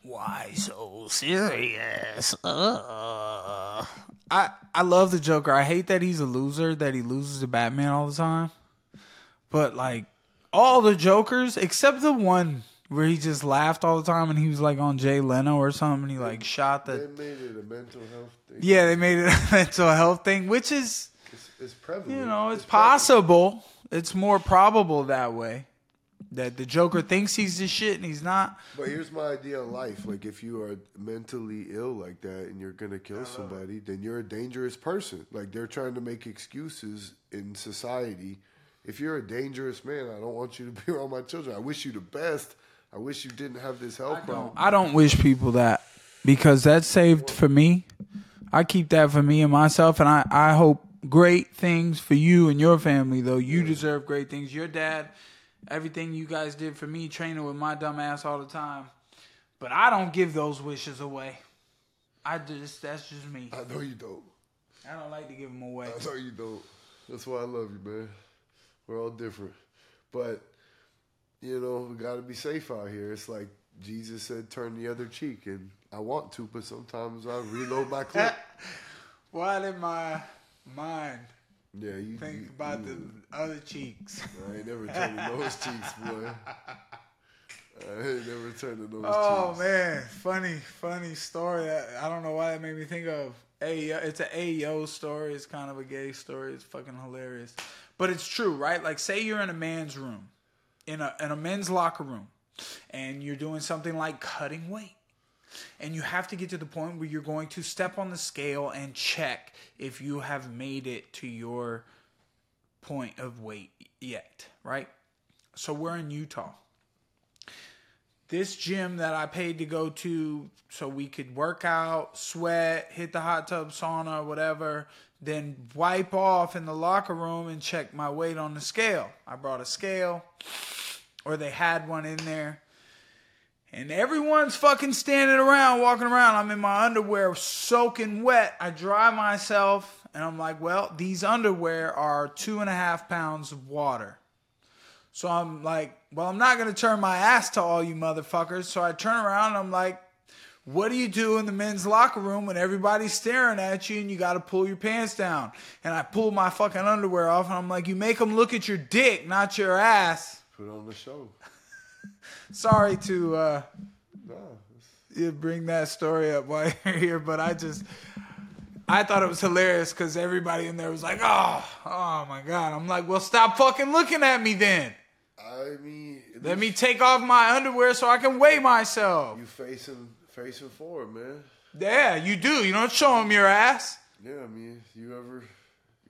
Why so serious? Uh. I I love the Joker. I hate that he's a loser. That he loses to Batman all the time. But like all the Jokers except the one where he just laughed all the time and he was like on Jay Leno or something. And he like shot the. They the. made it a mental health thing. Yeah, they made it a mental health thing, which is it's, it's prevalent. you know it's, prevalent. possible. It's more probable that way. That the Joker thinks he's the shit and he's not. But here's my idea of life. Like, if you are mentally ill like that and you're gonna kill uh-huh. somebody, then you're a dangerous person. Like, they're trying to make excuses in society. If you're a dangerous man, I don't want you to be around my children. I wish you the best. I wish you didn't have this health problem. I don't wish people that because that's saved for me. I keep that for me and myself, and I, I hope great things for you and your family. Though you deserve great things. Your dad, everything you guys did for me, training with my dumb ass all the time. But I don't give those wishes away. I just that's just me. I know you don't. I don't like to give them away. I know you don't. That's why I love you, man. We're all different. But, you know, we got to be safe out here. It's like Jesus said, turn the other cheek. And I want to, but sometimes I reload my clip. Why did my mind Yeah, you think you- about you- the other cheeks? I ain't never turning those cheeks, boy. I ain't never turning those Oh cheeks. Oh man, funny, funny story. That, I don't know why that made me think of a. It's an Ayo story. It's kind of a gay story. It's fucking hilarious, but it's true, right? Like, say you're in a man's room, in a in a men's locker room, and you're doing something like cutting weight, and you have to get to the point where you're going to step on the scale and check if you have made it to your point of weight yet, right? So we're in Utah this gym that I paid to go to so we could work out, sweat, hit the hot tub sauna, whatever, then wipe off in the locker room and check my weight on the scale. I brought a scale, or they had one in there. And everyone's fucking standing around, walking around. I'm in my underwear, soaking wet. I dry myself, and I'm like, well, these underwear are two and a half pounds of water. So I'm like, well, I'm not gonna turn my ass to all you motherfuckers. So I turn around and I'm like, what do you do in the men's locker room when everybody's staring at you and you got to pull your pants down? And I pull my fucking underwear off and I'm like, you make them look at your dick, not your ass. Put on the show. Sorry to uh, you bring that story up while you're here, but I just. I thought it was hilarious because everybody in there was like, "Oh, oh my god!" I'm like, "Well, stop fucking looking at me then. I mean, Let me take off my underwear so I can weigh myself." You facing facing forward, man. Yeah, you do. You don't show them your ass. Yeah, I mean, you ever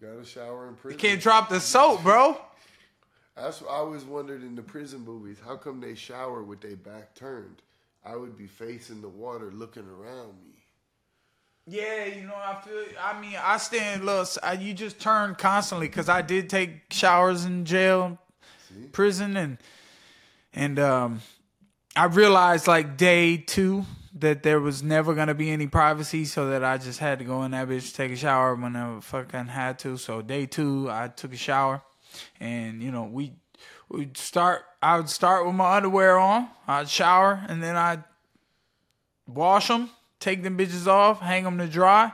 got a shower in prison? You can't drop the soap, bro. That's what I always wondered in the prison movies. How come they shower with their back turned? I would be facing the water, looking around me. Yeah, you know, I feel. I mean, I stand. Look, I, you just turn constantly because I did take showers in jail, prison, and and um, I realized like day two that there was never gonna be any privacy, so that I just had to go in that bitch take a shower whenever fucking had to. So day two, I took a shower, and you know we we start. I would start with my underwear on. I'd shower, and then I'd wash them, take them bitches off, hang them to dry,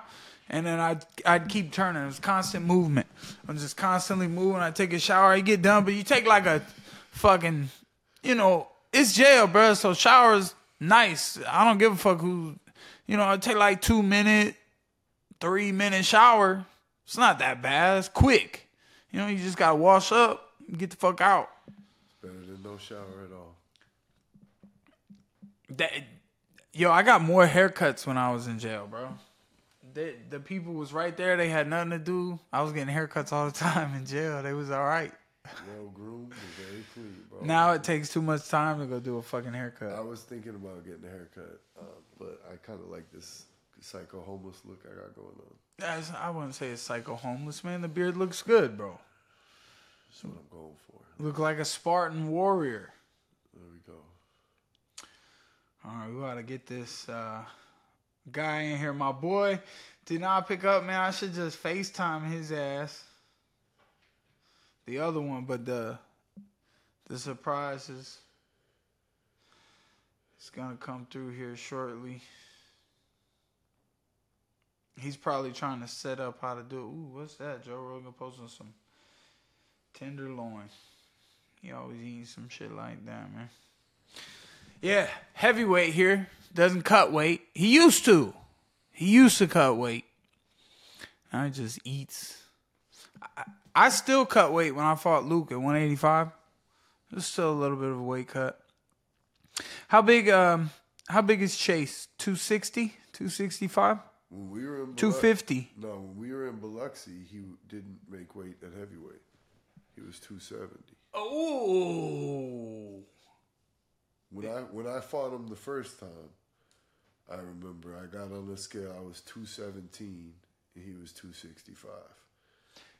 and then I'd, I'd keep turning. It was constant movement. I'm just constantly moving. I take a shower, I get done, but you take like a fucking, you know, it's jail, bro. So showers nice. I don't give a fuck who, you know, I take like two minute, three minute shower. It's not that bad. It's quick. You know, you just gotta wash up, get the fuck out. Better than no shower at all. That, yo, I got more haircuts when I was in jail, bro. The the people was right there. They had nothing to do. I was getting haircuts all the time in jail. They was all right. Well groomed and very clean, bro. Now it takes too much time to go do a fucking haircut. I was thinking about getting a haircut, um, but I kind of like this psycho homeless look I got going on. That's, I wouldn't say it's psycho homeless, man. The beard looks good, bro. That's what I'm going for. Look like a Spartan warrior. There we go. All right, we gotta get this. Uh, guy in here. My boy did not pick up, man. I should just FaceTime his ass. The other one, but the the surprise is it's gonna come through here shortly. He's probably trying to set up how to do it. Ooh, what's that? Joe Rogan posting some tenderloin. He always eats some shit like that, man. Yeah, heavyweight here. Doesn't cut weight. He used to. He used to cut weight. Now he just eats. I still cut weight when I fought Luke at 185. There's still a little bit of a weight cut. How big um how big is Chase? 260? 265? When we were in Biloxi, 250. No, when we were in Biloxi, he didn't make weight at heavyweight. He was 270. Oh. When I when I fought him the first time, I remember I got on the scale. I was 217 and he was 265.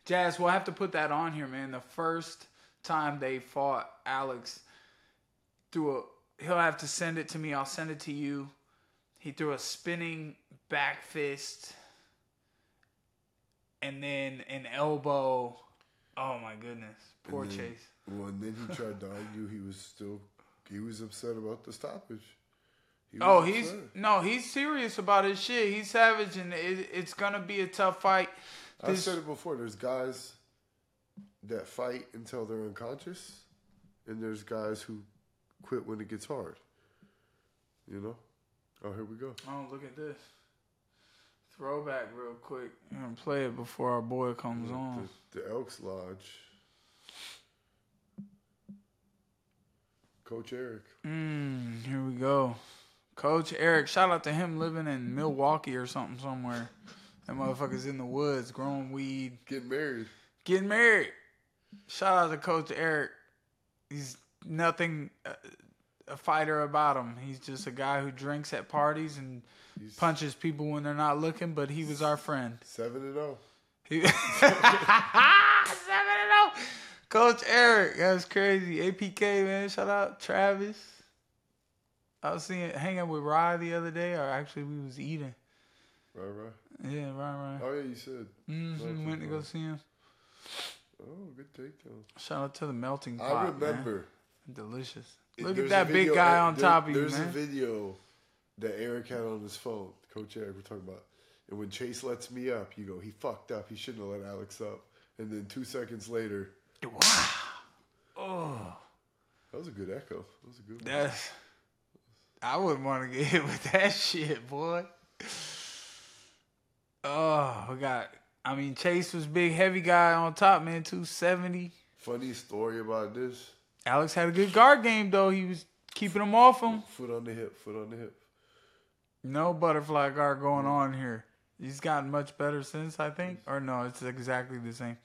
Jazz, we'll have to put that on here, man. The first time they fought Alex threw a he'll have to send it to me. I'll send it to you. He threw a spinning back fist and then an elbow. Oh my goodness. Poor then- Chase. Well, and then he tried to argue. He was still he was upset about the stoppage. He Oh, he's upset. no, he's serious about his shit. He's savage, and it, it's gonna be a tough fight. I said it before. There's guys that fight until they're unconscious, and there's guys who quit when it gets hard. You know? Oh, here we go. Oh, look at this throwback, real quick. I'm gonna play it before our boy comes on. The, the Elks Lodge. Coach Eric. Mm, here we go. Coach Eric, shout out to him living in Milwaukee or something somewhere. That motherfucker's in the woods growing weed, Getting married. getting married. Shout out to Coach Eric. He's nothing uh, a fighter about him. He's just a guy who drinks at parties and He's punches people when they're not looking, but he was our friend. 7 and oh. 0. He- Seven and oh. Coach Eric, that's crazy. APK man, shout out Travis. I was seeing hanging with Rye the other day, or actually we was eating. Right, right. Yeah, Rye, Rye. Oh, yeah, you said. hmm went to go see him. Oh, good takedown. Shout out to the melting pot. I man. remember. delicious. It- Look at that a big guy on there- top of you, man. There's a video that Eric had on his phone. Coach Eric, we're talking about. And when Chase lets me up, you go, he fucked up. He shouldn't have let Alex up. And then two seconds later, Wow. Oh, that was a good echo. That was a good one. that's. I wouldn't want to get hit with that shit, boy. Oh, we got. I mean, Chase was big, heavy guy on top, man, two seventy. Funny story about this Alex had a good guard game though. He was keeping him off him. foot on the hip, foot on the hip. No butterfly guard going on here. He's gotten much better since, I think. Or no, it's exactly the same.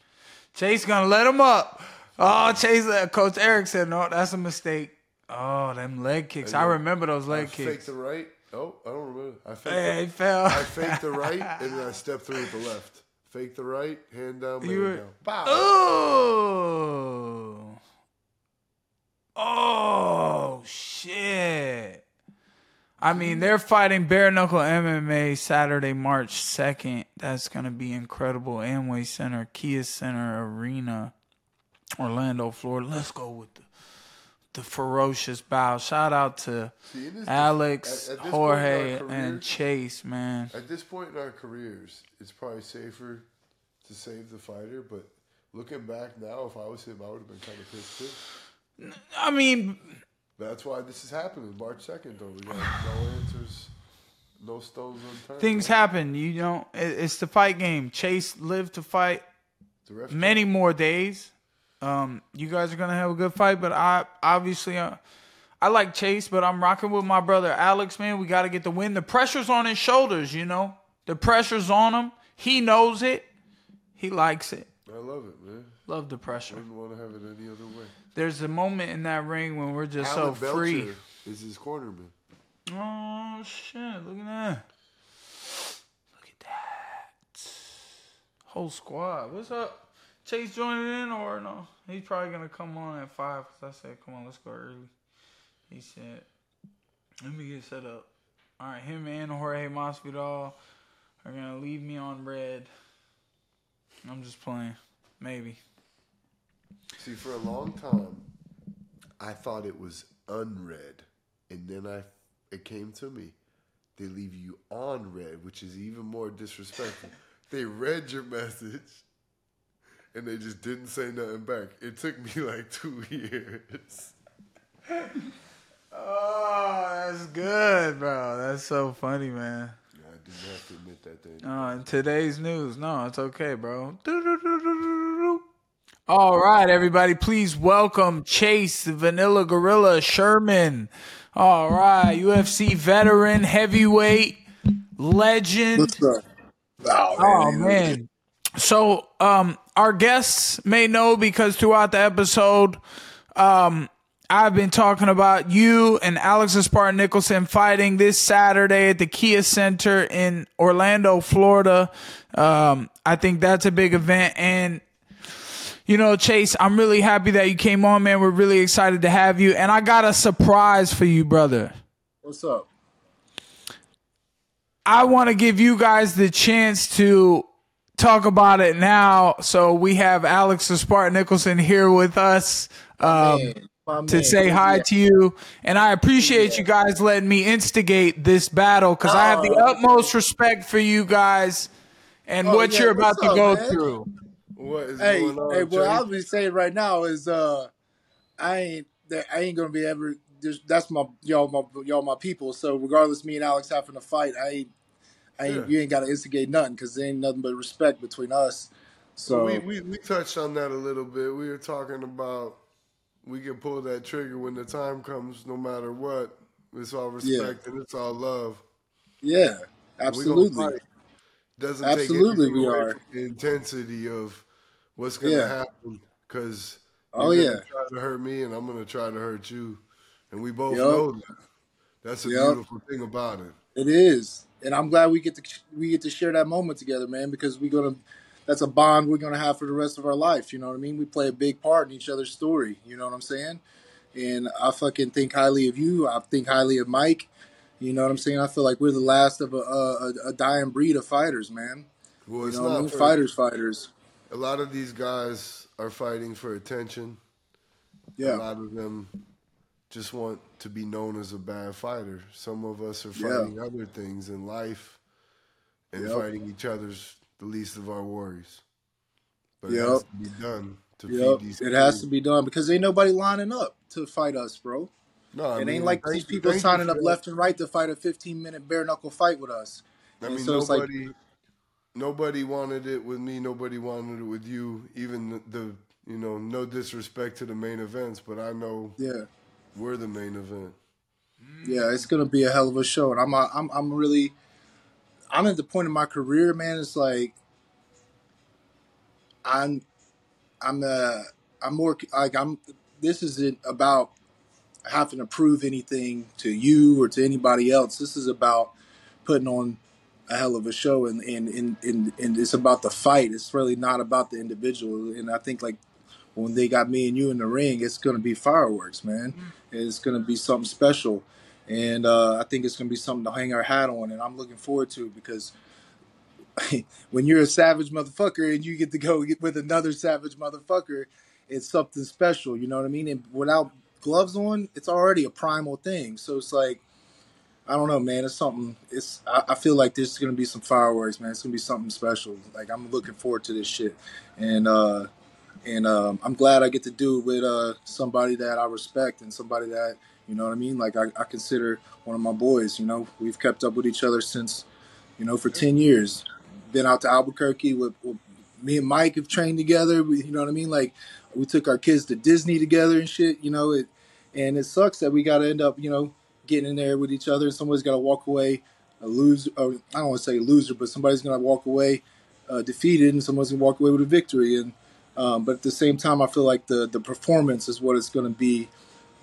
Chase gonna let him up. Oh, Chase, uh, Coach Eric said, no, that's a mistake. Oh, them leg kicks. I remember those leg kicks. the right. Oh, I don't remember. I faked, Hey, he the, fell. I faked the right, and then I stepped through with the left. Fake the right, hand down, You man were- down. Bow. Oh. Oh, shit. I mean, they're fighting bare knuckle MMA Saturday, March 2nd. That's going to be incredible. Amway Center, Kia Center Arena, Orlando, Florida. Let's go with the, the ferocious bow. Shout out to See, Alex, at- at this point in Jorge, our and Chase, man. At this point in our careers, it's probably safer to save the fighter. But looking back now, if I was him, I would have been kind of pissed too. I mean, That's why this is happening March second. Though we got no answers, no stones unturned. things right? happen. You know, it, it's the fight game. Chase lived to fight The many more days. Um, you guys are gonna have a good fight, but I obviously uh, I like Chase, but I'm rocking with my brother Alex. Man, we got to get the win. The pressure's on his shoulders. You know, the pressure's on him. He knows it. He likes it. I love it, man. Love the pressure. I Wouldn't want to have it any other way. There's a moment in that ring when we're just Alan so free. Belcher is his cornerman. Oh shit! Look at that. Look at that. Whole squad. What's up? Chase joining in or no? He's probably gonna come on at five because I said, "Come on, let's go early." He said, "Let me get set up." All right, him and Jorge Masvidal are gonna leave me on red. I'm just playing, maybe. See, for a long time, I thought it was unread, and then I, it came to me. They leave you on red, which is even more disrespectful. they read your message, and they just didn't say nothing back. It took me like two years. Oh, that's good, bro. That's so funny, man. Yeah, I didn't have to admit that thing. Uh, in today's news, no, it's okay, bro. All right, everybody, please welcome Chase Vanilla Gorilla Sherman. All right, UFC veteran, heavyweight, legend. What's up? Oh, Oh man. So um our guests may know because throughout the episode um I've been talking about you and Alex Spartan Nicholson fighting this Saturday at the Kia Center in Orlando, Florida. Um I think that's a big event and you know, Chase, I'm really happy that you came on, man. We're really excited to have you. And I got a surprise for you, brother. What's up? I want to give you guys the chance to talk about it now. So we have Alex Spartan Nicholson here with us um, Man, to man. say hi Yeah. to you. And I appreciate you guys letting me instigate this battle because I have the Oh, utmost respect for you guys and Oh, what yeah, you're about what's to up, go man? through. What is Hey, going on, hey, what Jay? I'll be saying right now is, uh, I ain't, that I ain't gonna be ever. That's my y'all, my y'all, my people. So regardless, me and Alex having a fight, I ain't, I ain't, Yeah. you ain't got to instigate nothing because there ain't nothing but respect between us. So we, we we touched on that a little bit. We were talking about we can pull that trigger when the time comes, no matter what. It's all respect and it's all love. yeah, absolutely. Doesn't Absolutely take we are. the intensity of what's gonna Yeah. happen. Because Oh, yeah. try to hurt me, and I'm gonna try to hurt you, and we both Yup. know that. That's a Yup. beautiful thing about it. It is, and I'm glad we get to we get to share that moment together, man. Because we're gonna, that's a bond we're gonna have for the rest of our life. You know what I mean? We play a big part in each other's story. You know what I'm saying? And I fucking think highly of you. I think highly of Mike. You know what I'm saying? I feel like we're the last of a, a, a dying breed of fighters, man. Well, You it's know what I not mean? Fighters, fighters. A lot of these guys are fighting for attention. Yeah, a lot of them just want to be known as a bad fighter. Some of us are Yeah. fighting other things in life and Yep. fighting each other's the least of our worries. But it Yep. has to be done to yep. feed these It has to be done because ain't nobody lining up to fight us, bro. No, I it mean, ain't like these people signing up left and right to fight a 15 minute bare knuckle fight with us. I And mean, so it's like, nobody, nobody wanted it with me. Nobody wanted it with you. Even the, the, you know, no disrespect to the main events, but I know yeah. We're the main event. Yeah, it's gonna be a hell of a show, and I'm I'm I'm really I'm at the point in my career, man. It's like I'm I'm uh I'm more like I'm. This isn't about having to prove anything to you or to anybody else. This is about putting on a hell of a show, and and and and, and it's about the fight. It's really not about the individual, and I think like when they got me and you in the ring, it's going to be fireworks, man. It's going to be something special. And uh, I think it's going to be something to hang our hat on. And I'm looking forward to it because when you're a savage motherfucker and you get to go with another savage motherfucker, it's something special. You know what I mean? And without gloves on, it's already a primal thing. So it's like, I don't know, man. It's something. It's. I, I feel like there's gonna be some fireworks, man. It's gonna be something special. Like I'm looking forward to this shit, and uh, and um, I'm glad I get to do it with uh, somebody that I respect and somebody that you know what I mean. Like I, I consider one of my boys. You know, we've kept up with each other since you know for ten years. Been out to Albuquerque with, with me and Mike have trained together. We, you know what I mean? Like we took our kids to Disney together and shit. You know it, and it sucks that we got to end up you know getting in there with each other. and Somebody's got to walk away a loser. Or I don't want to say loser, but somebody's gonna walk away uh, defeated, and someone's gonna walk away with a victory. And um, but at the same time, I feel like the the performance is what is going to be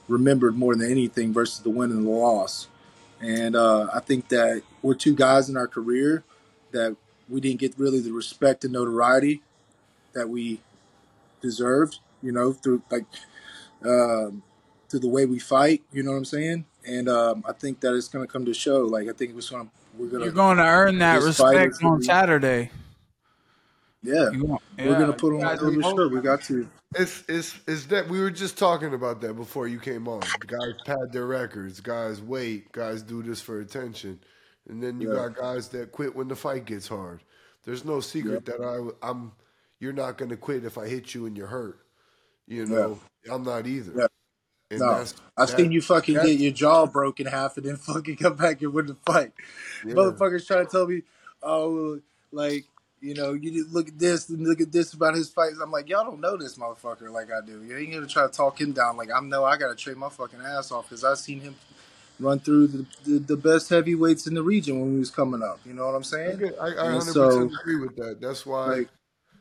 remembered more than anything versus the win and the loss. And uh, I think that we're two guys in our career that we didn't get really the respect and notoriety that we deserved. You know, through like um, through the way we fight. You know what I'm saying? and um, I think that it's gonna come to show. Like I think it's gonna we're gonna You're going to earn that respect on Saturday. Yeah, want- we're gonna put on a shirt. We got to. It's it's it's that we were just talking about that before you came on. Guys pad their records. Guys wait. Guys do this for attention, and then you Yeah. got guys that quit when the fight gets hard. There's no secret that I I'm. You're not gonna quit if I hit you and you're hurt. You know, I'm not either. Yeah. And No, that's- I that- seen you fucking get your jaw broken half and then fucking come back and win the fight. Yeah. Motherfuckers trying to tell me, oh, like you know, you look at this and look at this about his fights. I'm like, y'all don't know this motherfucker like I do. You ain't gonna try to talk him down. Like I know I gotta trade my fucking ass off because I seen him run through the, the the best heavyweights in the region when he was coming up. You know what I'm I, saying? get- I, I And 100% so- agree with that. That's why Like,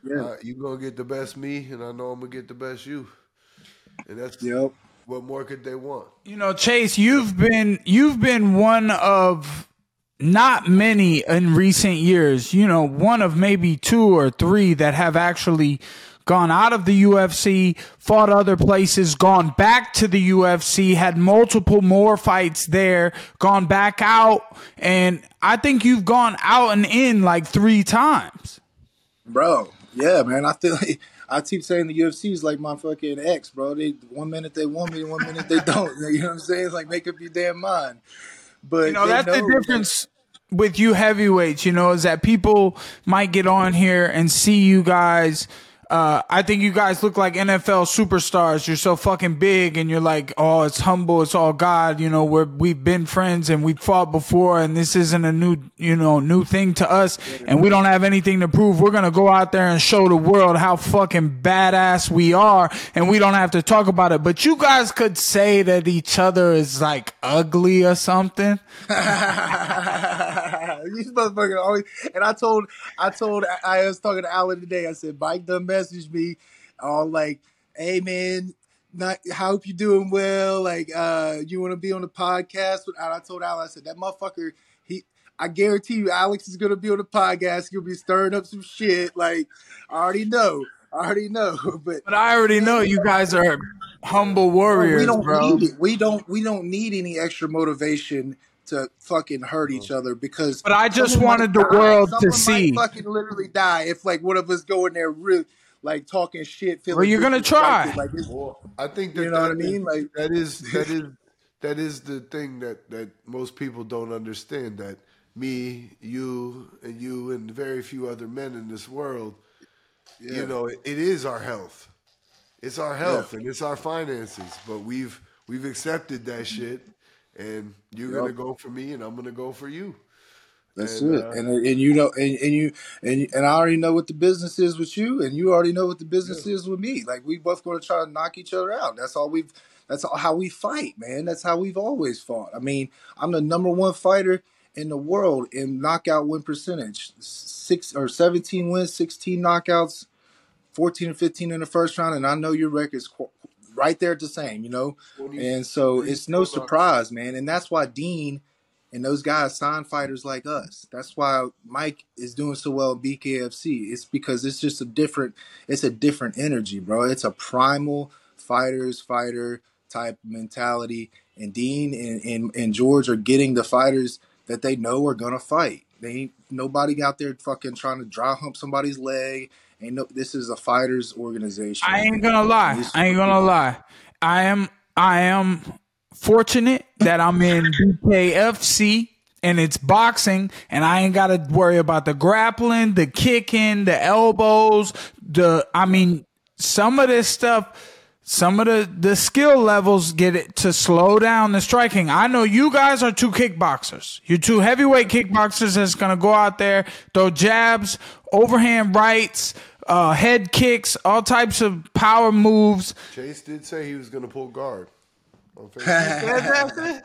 yeah, uh, you gonna get the best me, and I know I'm gonna get the best you. And that's yep. what more could they want? You know, Chase, you've been you've been one of not many in recent years. You know, one of maybe two or three that have actually gone out of the UFC, fought other places, gone back to the UFC, had multiple more fights there, gone back out, and I think you've gone out and in like 3 times. Bro, yeah, man. I feel like I keep saying the UFC is like my fucking ex, bro. They one minute they want me, one minute they don't. You know what I'm saying? Like make up your damn mind. But You know, that's the know, difference with you heavyweights, you know, is that people might get on here and see you guys. Uh, I think you guys look like NFL superstars. You're so fucking big, and you're like, oh, it's humble, it's all God. You know, we're we've been friends and we've fought before, and this isn't a new, you know, new thing to us, and we don't have anything to prove. We're gonna go out there and show the world how fucking badass we are, and we don't have to talk about it. But you guys could say that each other is like ugly or something. These motherfuckers always. And I told, I told, I was talking to Alan today. I said, Mike done messaged me, all like, "Hey man, not I hope you doing well. Like, uh, you want to be on the podcast?" And I told Alan, I said, that motherfucker, he. I guarantee you, Alex is gonna be on the podcast. He'll be stirring up some shit. Like, I already know. I already know. But But I already know you guys are humble warriors, we don't bro. need it. We don't. We don't need any extra motivation to fucking hurt each other because. But I just wanted the die. world to see. Fucking literally die if like one of us go in there really like talking shit. Feeling Well, you're gonna try. Like it's, Well, I think that You know what I that is- mean? Like- that is that is that is the thing that that most people don't understand. That me, you, and you, and very few other men in this world, yeah. you know, it, it is our health. It's our health and it's our finances. But we've we've accepted that shit, and you're Yep. gonna go for me, and I'm gonna go for you. That's And, it. uh, and and you know and, and you and and I already know what the business is with you, and you already know what the business is with me. Like we both going to try to knock each other out. That's all we've. That's all, how we fight, man. That's how we've always fought. I mean, I'm the number one fighter in the world in knockout win percentage. Six or 17 wins, 16 knockouts, 14 and 15 in the first round, and I know your record's qu- right there at the same. You know, and so it's no surprise, man. And that's why Dean and those guys sign fighters like us. That's why Mike is doing so well in BKFC. It's because it's just a different, it's a different energy, bro. It's a primal fighters fighter type mentality. And Dean and, and, and George are getting the fighters that they know are gonna fight. They ain't nobody out there fucking trying to dry hump somebody's leg. Ain't no. This is a fighters organization. I ain't gonna lie. I ain't gonna lie. I am I am fortunate that I'm in BKFC and it's boxing and I ain't gotta worry about the grappling, the kicking, the elbows, the I mean some of this stuff some of the, the skill levels get it to slow down the striking. I know you guys are two kickboxers. You're two heavyweight kickboxers that's gonna go out there, throw jabs, overhand rights, uh, head kicks, all types of power moves. Chase did say he was gonna pull guard. On Facebook.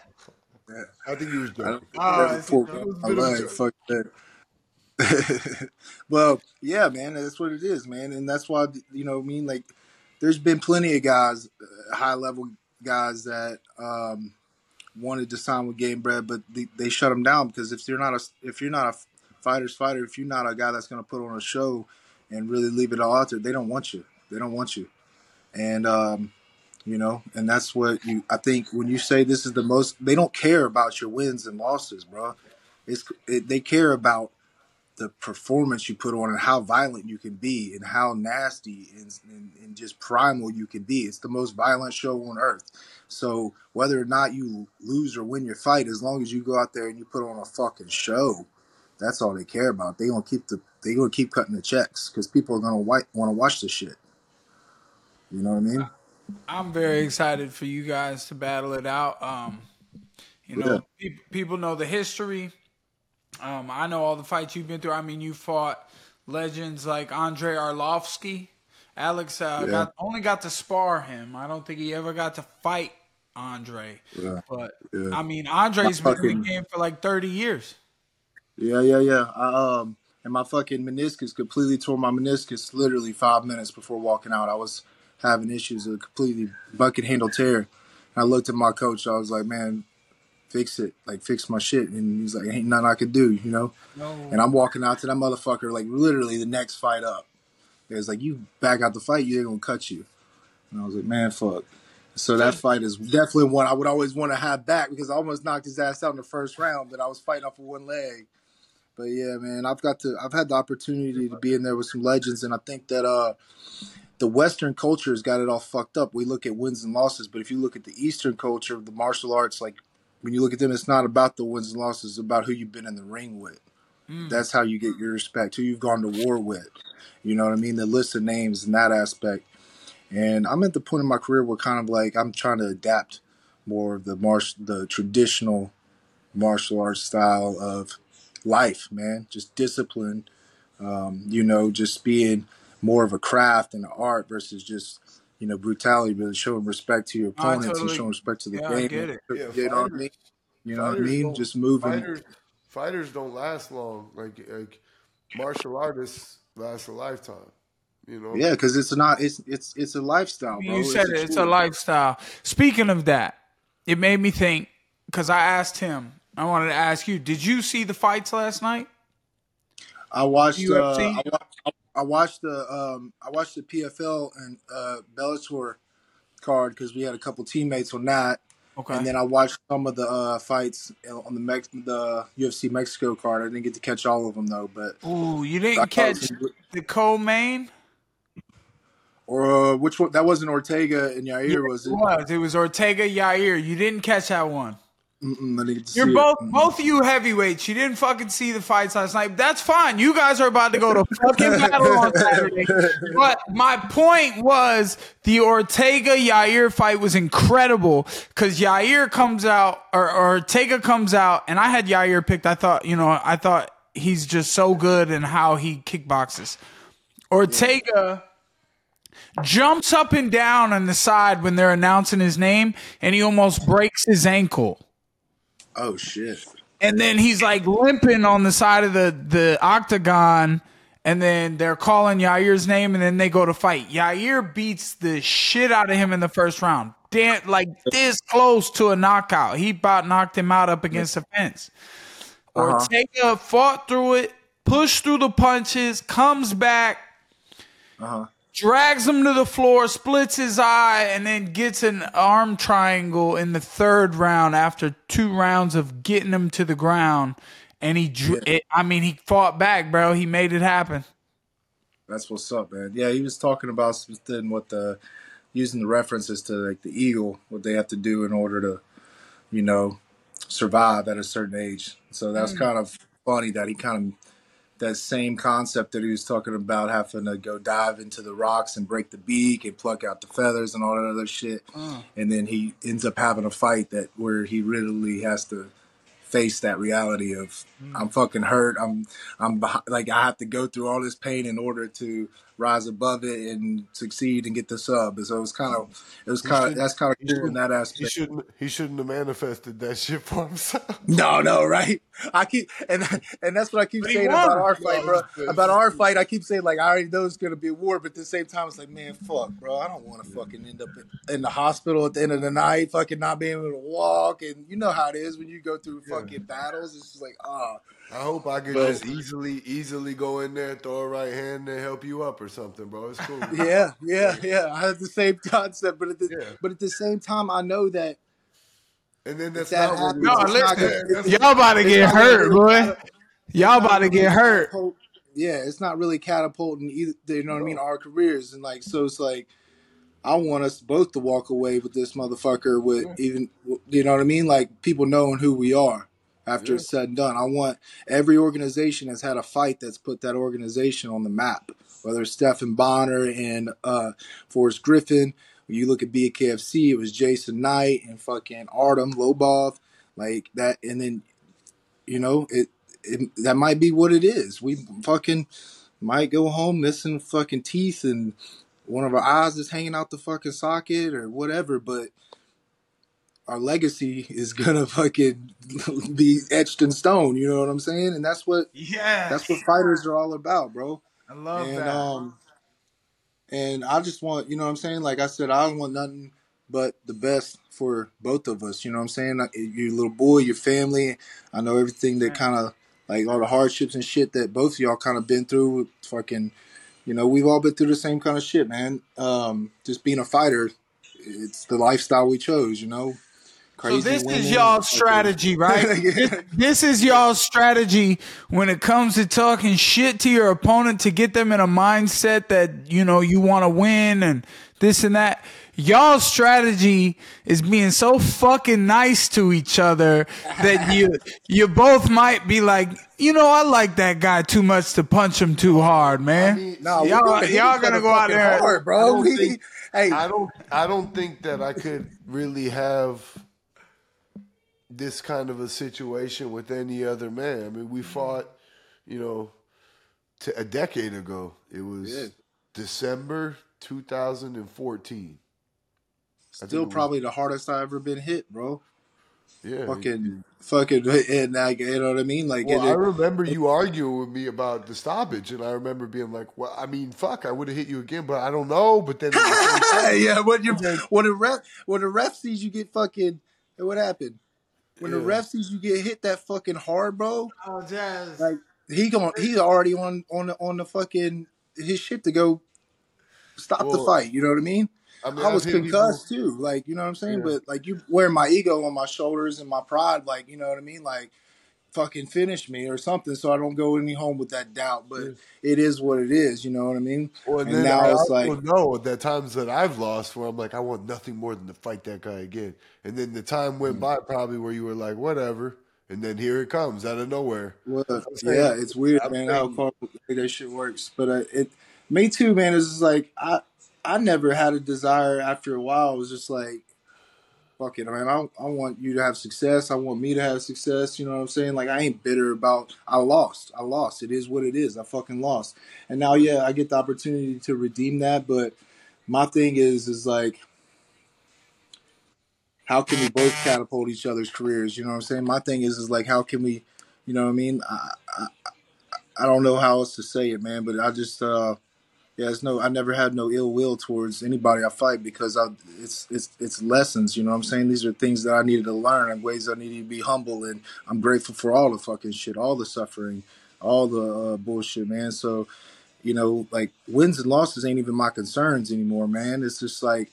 I think he was joking. Never fuck- that was a I bit of a love it. joke. Fuck that. well, yeah, man, that's what it is, man, and that's why you know, I mean, like, there's been plenty of guys, uh, high level guys that um, wanted to sign with Gamebred, but they, they shut them down because if you're not a if you're not a fighter's fighter, if you're not a guy that's going to put on a show and really leave it all out there, they don't want you. They don't want you, and um, You know, and that's what you. I think when you say this is the most, they don't care about your wins and losses, bro. It's it, they care about the performance you put on and how violent you can be and how nasty and, and, and, just primal you can be. It's the most violent show on earth. So whether or not you lose or win your fight, as long as you go out there and you put on a fucking show, that's all they care about. They gonna keep the they gonna keep cutting the checks because people are gonna want to watch the shit. You know what I mean? I'm very excited for you guys to battle it out. Um, you know, yeah. pe- people know the history um, I know all the fights you've been through. I mean, you fought legends like Andre Arlovski. Alex uh, yeah. got only got to spar him. I don't think he ever got to fight Andre. Yeah. But. I mean, Andre's been fucking, in the game for like thirty years. Yeah, yeah, yeah. I, um, and my fucking meniscus completely tore my meniscus literally five minutes before walking out. I was having issues with a completely bucket handle tear. And I looked at my coach. I was like, man, fix it, like fix my shit. And he's like, ain't nothing I could do, you know? No. And I'm walking out to that motherfucker, like literally the next fight up. It's like, you back out the fight, you're gonna cut you. And I was like, man, fuck. So that fight is definitely one I would always want to have back because I almost knocked his ass out in the first round, but I was fighting off of one leg. But yeah, man, I've got to I've had the opportunity to be in there with some legends and I think that uh the Western culture has got it all fucked up. We look at wins and losses, but if you look at the Eastern culture, of the martial arts, like when you look at them, it's not about the wins and losses, it's about who you've been in the ring with. Mm. That's how you get your respect, who you've gone to war with. You know what I mean? The list of names in that aspect. And I'm at the point in my career where kind of like I'm trying to adapt more of the martial, the traditional martial arts style of life, man. Just discipline, um, you know, just being more of a craft and an art versus just you know, brutality, but showing respect to your opponents totally, and showing respect to the yeah, game. I get it. Yeah, you fighters, know what I mean? You know what I mean? Just moving. Fighters, fighters don't last long. Like like martial artists last a lifetime. You know? Yeah, because it's not. It's it's it's a lifestyle, bro. You said it's it. It's a lifestyle. Speaking of that, it made me think because I asked him. I wanted to ask you. Did you see the fights last night? I watched. Uh, I watched I watched the um, I watched the PFL and uh, Bellator card because we had a couple teammates on that. Okay. And then I watched some of the uh, fights on the Mex- the UFC Mexico card. I didn't get to catch all of them though, but oh, you didn't catch the co-main or uh, which one? That wasn't Ortega and Yair, yeah, was it? It was. It was Ortega Yair. You didn't catch that one. You're both it. both of you heavyweights. You didn't fucking see the fights last night. That's fine. You guys are about to go to fucking battle on Saturday. But my point was the Ortega Yair fight was incredible because Yair comes out or, or Ortega comes out, and I had Yair picked. I thought you know I thought he's just so good and how he kickboxes. Ortega. Jumps up and down on the side when they're announcing his name, and he almost breaks his ankle. Oh shit! And then he's like limping on the side of the the octagon, and then they're calling Yair's name, and then they go to fight. Yair beats the shit out of him in the first round. Damn, like this close to a knockout. He about knocked him out up against the fence. Uh-huh. Ortega fought through it, pushed through the punches, comes back. Uh-huh drags him to the floor, splits his eye, and then gets an arm triangle in the third round after two rounds of getting him to the ground. And he, yeah. it, I mean, he fought back, bro. He made it happen. That's what's up, man. Yeah, he was talking about something with the using the references to like the eagle, what they have to do in order to, you know, survive at a certain age. So that's mm. kind of funny that he kind of that same concept that he was talking about having to go dive into the rocks and break the beak and pluck out the feathers and all that other shit. Mm. And then he ends up having a fight that where he literally has to face that reality of mm. I'm fucking hurt. I'm I'm like I have to go through all this pain in order to rise above it and succeed and get the sub. And so it was kind of, it was kind of, that's kind of cool in that aspect. He shouldn't, he shouldn't have manifested that shit for himself. No, no, right? I keep, and and that's what I keep saying about our fight, bro. About our fight, I keep saying like I already know it's gonna be a war, but at the same time, it's like, man, fuck, bro, I don't want to fucking end up in, in, the hospital at the end of the night, fucking not being able to walk, and you know how it is when you go through fucking yeah. battles. It's just like, ah. Oh I hope I could But- just easily, easily go in there, throw a right hand, and help you up or something, bro. It's cool. yeah, yeah, yeah. I have the same concept, but at the Yeah. but at the same time, I know that And then that's that not what we happens, No, not listen, gonna- y'all about to get hurt, really boy. Y'all about to get hurt. Yeah, it's not really catapulting either. You know what I mean? Our careers and like, so it's like, I want us both to walk away with this motherfucker with even, you know what I mean? Like people knowing who we are after it's said and done. I want every organization has had a fight that's put that organization on the map. Whether it's Stephan Bonnar and uh, Forrest Griffin, when you look at BKFC, it was Jason Knight and fucking Artem Lobov, like that, and then you know it, it that might be what it is we fucking might go home missing fucking teeth and one of our eyes is hanging out the fucking socket or whatever but our legacy is gonna fucking be etched in stone you know what i'm saying? And that's what Yeah, that's what fighters are all about bro. I love and that. um and I just want you know what I'm saying? Like I said I don't want nothing but the best for both of us you know what I'm saying? Your little boy your family I know everything that kind of like all the hardships and shit that both of y'all kind of been through fucking you know we've all been through the same kind of shit man. Um just being a fighter it's the lifestyle we chose you know So this women, is y'all's strategy, right? Yeah. This is y'all's strategy when it comes to talking shit to your opponent to get them in a mindset that, you know, you want to win and this and that. Y'all's strategy is being so fucking nice to each other that you you both might be like, you know, I like that guy too much to punch him too hard, man. I mean, No, we're y'all gonna y'all each gonna go out there. hard, I bro. don't think- hey, I don't I don't think that I could really have this kind of a situation with any other man. I mean, we mm-hmm. fought, you know, t- a decade ago. It was Yeah. December 2014. I still it was- probably the hardest I've ever been hit, bro. Yeah. Fucking, fucking, and like, you know what I mean? Like, Well, it, I remember you arguing with me about the stoppage, and I remember being like, "Well, I mean, fuck, I would have hit you again, but I don't know." But then, at the same time- yeah, when you when the ref when the ref sees you get fucking, what happened? When the Yeah. ref sees you get hit that fucking hard, bro, Oh, Jazz. like he going he already on on the on the fucking his shit to go stop the fight. You know what I mean? I mean, I was hit concussed too, like you know what I'm saying. Yeah. But like you wearing my ego on my shoulders and my pride, like you know what I mean. Like fucking finish me or something, so I don't go any home with that doubt. But it is what it is, you know what I mean. Well, and, then now I it's like know the times that I've lost where I'm like, I want nothing more than to fight that guy again. And then the time went by probably where you were like, whatever. And then here it comes out of nowhere. Well, saying- yeah, it's weird, I'm man, how saying- far that shit works. But uh, it, me too, man. Just like I, I never had a desire. After a while, it was just like, fuck it, man. I, I want you to have success. I want me to have success. You know what I'm saying? Like I ain't bitter about. I lost. I lost. It is what it is. I fucking lost. And now, yeah, I get the opportunity to redeem that. But my thing is, is like. How can we both catapult each other's careers? You know what I'm saying? My thing is, is like, how can we, you know what I mean? I, I, I don't know how else to say it, man. But I just, uh, yeah, it's no. I never had no ill will towards anybody I fight because I, it's it's it's lessons. You know what I'm saying? These are things that I needed to learn and ways I needed to be humble. And I'm grateful for all the fucking shit, all the suffering, all the uh, bullshit, man. So, you know, like wins and losses ain't even my concerns anymore, man. It's just like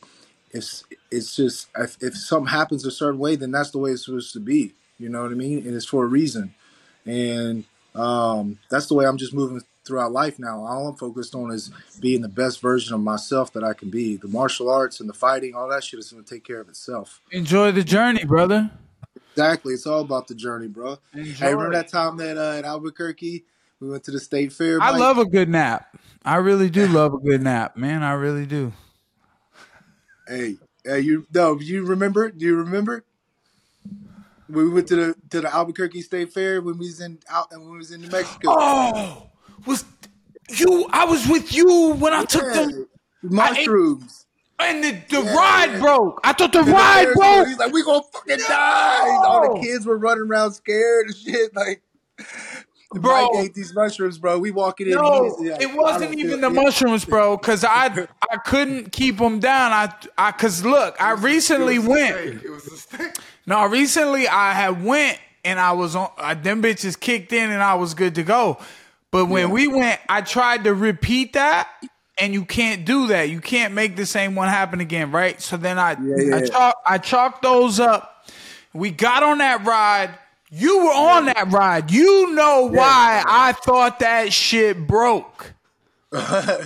it's it's just if, if something happens a certain way, then that's the way it's supposed to be. You know what I mean? And it's for a reason. And um, that's the way I'm just moving throughout life now. All I'm focused on is being the best version of myself that I can be. The martial arts and the fighting, all that shit is going to take care of itself. Enjoy the journey, brother. Exactly. It's all about the journey, bro. Enjoy. Hey, remember that time that uh, in Albuquerque we went to the state fair? I love a good nap. I really do love a good nap, man. I really do. Hey, hey, you no, you remember? Do you remember? We went to the to the Albuquerque State Fair when we was in out and when we was in New Mexico. Oh, was you? I was with you when I took Yeah, them, mushrooms. and the, the Yeah, ride broke. I thought the the ride broke. He's like, we gonna fucking die. All the kids were running around scared and shit. Like, Bro. Mike ate these mushrooms, bro. We walking in. No, like, it wasn't even the mushrooms, bro. Cause I I couldn't keep them down. I I cause look, I recently went. It was a. No, recently I had went and I was on. Uh, them bitches kicked in, and I was good to go. But when yeah. we went, I tried to repeat that, and you can't do that. You can't make the same one happen again, right? So then I yeah, I, chalk, I chalked those up. We got on that ride. You were on that ride. You know why I thought that shit broke.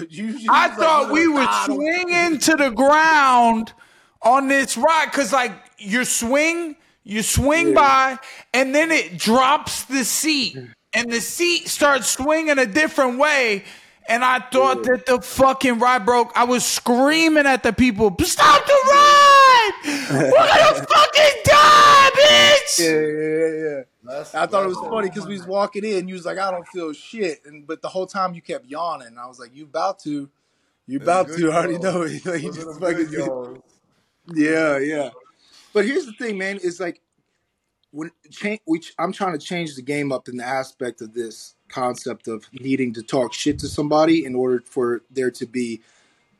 you, you I thought we were swinging to the ground on this ride because, like, you swing, you swing yeah. by, and then it drops the seat, and the seat starts swinging a different way. And I thought yeah. that the fucking ride broke. I was screaming at the people, "Stop the ride! We're gonna fucking die, bitch!" Yeah, yeah, yeah. That's, I thought it was funny because we was walking in. You was like, "I don't feel shit," and but the whole time you kept yawning. I was like, "You about to? You about to? I already know it." Like, just fucking. Yeah, yeah. But here's the thing, man. Is like when change, which I'm trying to change the game up in the aspect of this concept of needing to talk shit to somebody in order for there to be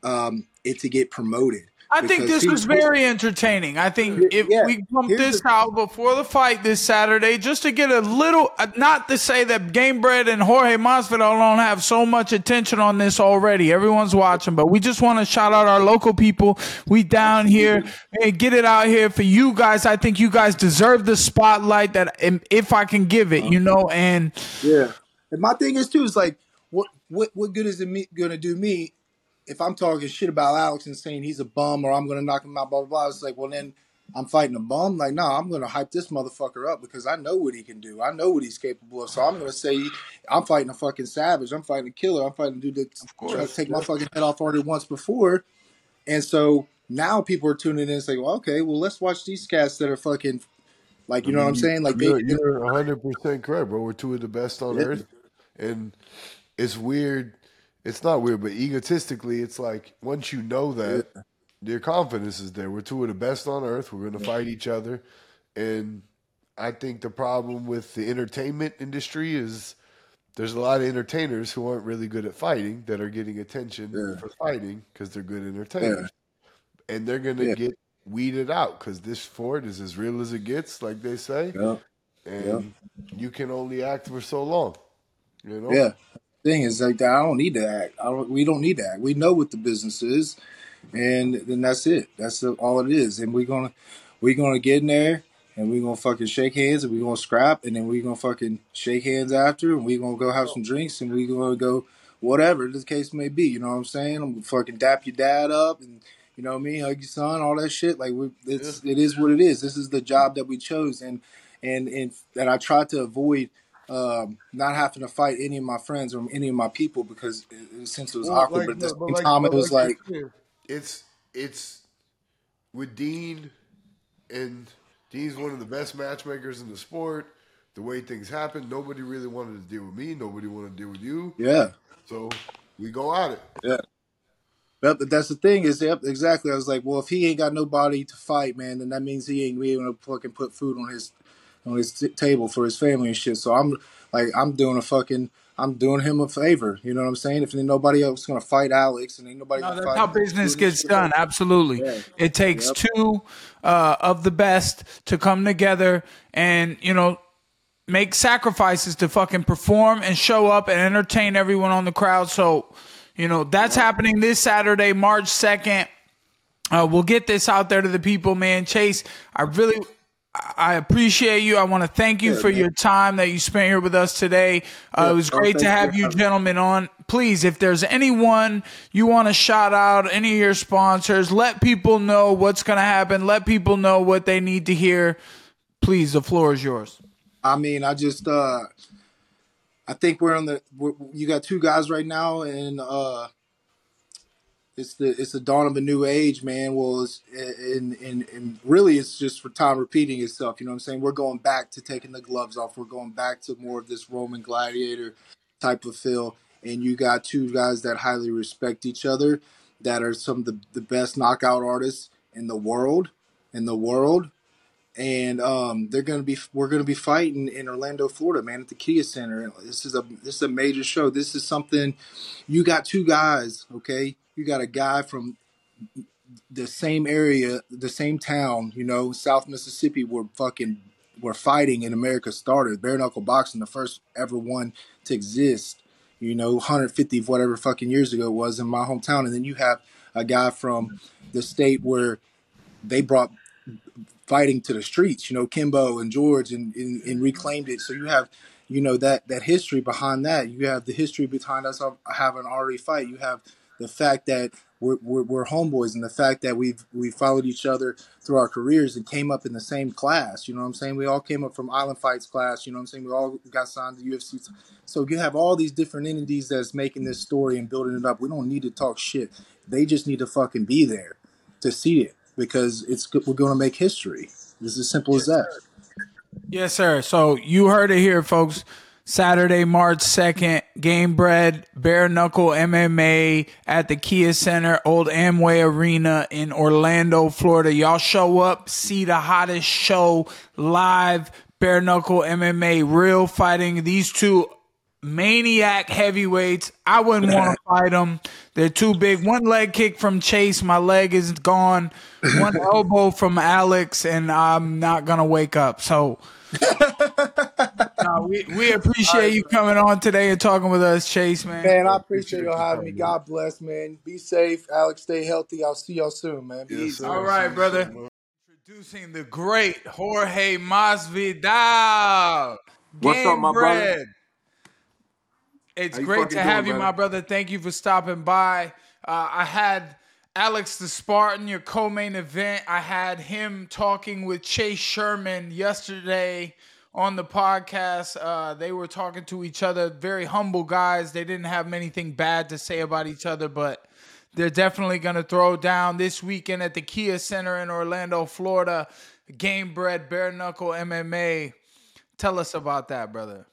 um, it to get promoted. I think this was very entertaining. I think if yeah, we pump this the, out before the fight this Saturday, just to get a little, uh, not to say that Gamebred and Jorge Masvidal don't have so much attention on this already. Everyone's watching, but we just want to shout out our local people. We down here and get it out here for you guys. I think you guys deserve the spotlight that, if I can give it, you know. And yeah, and my thing is too is like, what what what good is it me, gonna do me if I'm talking shit about Alex and saying he's a bum or I'm gonna knock him out, blah blah blah, it's like, well then I'm fighting a bum. Like, no, I'm gonna hype this motherfucker up because I know what he can do. I know what he's capable of. So I'm gonna say I'm fighting a fucking savage. I'm fighting a killer. I'm fighting a dude that tried to take my fucking head off already once before. And so now people are tuning in and saying, well, okay, well let's watch these cats that are fucking like you know what I'm saying? Like you're, you're 100 percent correct, bro. We're two of the best on earth, and it's weird it's not weird, but egotistically, it's like once you know that, yeah. your confidence is there. We're two of the best on earth. We're going to fight each other, and I think the problem with the entertainment industry is there's a lot of entertainers who aren't really good at fighting that are getting attention yeah. for fighting because they're good entertainers, yeah. and they're going to get weeded out because this sport is as real as it gets, like they say, and you can only act for so long. You know? Yeah thing is like that. I don't need to act. I don't, we don't need to act. We know what the business is, and then that's it. That's all it is. And we're gonna we're gonna get in there and we're gonna fucking shake hands and we're gonna scrap and then we're gonna fucking shake hands after and we're gonna go have some drinks and we're gonna go whatever the case may be. You know what I'm saying? I'm gonna fucking dap your dad up and you know what I mean, hug your son, all that shit. Like we, it's yeah. it is what it is. This is the job that we chose and and and and I try to avoid um, not having to fight any of my friends or any of my people because it, since it was well, awkward. Like, but at the same like, time, it was like, like it's it's with Dean, and Dean's one of the best matchmakers in the sport. The way things happened, nobody really wanted to deal with me. Nobody wanted to deal with you. Yeah. So we go at it. Yeah. But that's the thing is, yep, exactly. I was like, well, if he ain't got nobody to fight, man, then that means he ain't gonna fucking put food on his on his t- table for his family and shit. So I'm like, I'm doing a fucking, I'm doing him a favor. You know what I'm saying? If nobody else gonna fight Alex, and ain't nobody. No, that's how business gets done. Absolutely, yeah. it takes yep. two uh, of the best to come together, and you know. Make sacrifices to fucking perform and show up and entertain everyone on the crowd. So, you know, that's happening this Saturday, March 2nd. Uh, we'll get this out there to the people, man. Chase, I really I appreciate you. I want to thank you for man. your time that you spent here with us today. Uh, it was great to have you gentlemen on. Please, if there's anyone you want to shout out, any of your sponsors, let people know what's going to happen. Let people know what they need to hear. Please, the floor is yours. I mean, I just, uh, I think we're on the, we're, you got two guys right now and, uh, it's the it's the dawn of a new age, man. Well, it's, and, and and really, it's just for time repeating itself. You know what I'm saying? We're going back to taking the gloves off. We're going back to more of this Roman gladiator type of feel. And you got two guys that highly respect each other, that are some of the, the best knockout artists in the world, in the world. And um, they're gonna be we're gonna be fighting in Orlando, Florida, man, at the Kia Center. This is a this is a major show. This is something. You got two guys, okay you got a guy from the same area, the same town, you know, South Mississippi, where fucking where fighting in America started. Bare knuckle boxing, the first ever one to exist. You know, 150 whatever fucking years ago it was in my hometown, and then you have a guy from the state where they brought fighting to the streets. You know, Kimbo and George, and, and, and reclaimed it. So you have you know that that history behind that. You have the history behind us having already fight. You have the fact that we're, we're, we're, homeboys and the fact that we've we followed each other through our careers and came up in the same class. You know what I'm saying? We all came up from Island Fights class. You know what I'm saying? We all got signed to UFC. So you have all these different entities that's making this story and building it up. We don't need to talk shit. They just need to fucking be there to see it because it's we're going to make history. It's as simple as that. Yes, sir. So you heard it here, folks. Saturday, March 2nd, Gamebred, Bare Knuckle MMA at the Kia Center, Old Amway Arena in Orlando, Florida. Y'all show up, see the hottest show live, Bare Knuckle MMA, real fighting. These two maniac heavyweights. I wouldn't want to fight them. They're too big. One leg kick from Chase, my leg is gone. One elbow from Alex, and I'm not gonna wake up. So no, we, we appreciate you coming on today and talking with us, Chase, man. Man, I appreciate y'all having me. God bless, man. Be safe. Alex, stay healthy. I'll see y'all soon, man. Yes, All right, brother. Introducing the great Jorge Masvidal. What's up, my bread. brother? It's great to have doing, you, my brother. Thank you for stopping by. Uh, I had Alex the Spartan, your co-main event. I had him talking with Chase Sherman yesterday on the podcast. Uh, they were talking to each other, very humble guys. They didn't have anything bad to say about each other, but they're definitely going to throw down this weekend at the Kia Center in Orlando, Florida. Game Gamebred Bare Knuckle MMA. Tell us about that, brother.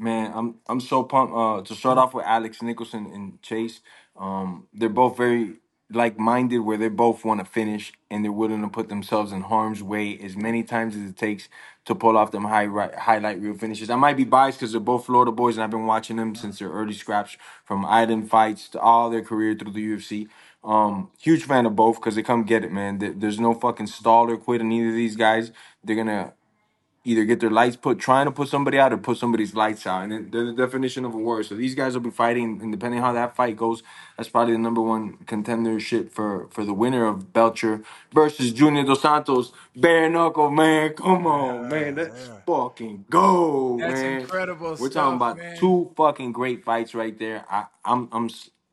Man, I'm I'm so pumped. Uh, to start off with Alex Nicholson and Chase, um, they're both very like-minded, where they both want to finish and they're willing to put themselves in harm's way as many times as it takes to pull off them high highlight reel finishes. I might be biased because they're both Florida boys, and I've been watching them since their early scraps, from Island fights to all their career through the UFC. Um, huge fan of both because they come get it, man. There's no fucking stall or quit in either of these guys. They're gonna either get their lights put, trying to put somebody out, or put somebody's lights out, and they're the definition of a war. So these guys will be fighting, and depending how that fight goes, that's probably the number one contendership for for the winner of Belcher versus Junior Dos Santos. Bare knuckle, man, come on, man, let's yeah. fucking go, that's man. incredible. We're stuff, talking about man. two fucking great fights right there. I, I'm, I'm,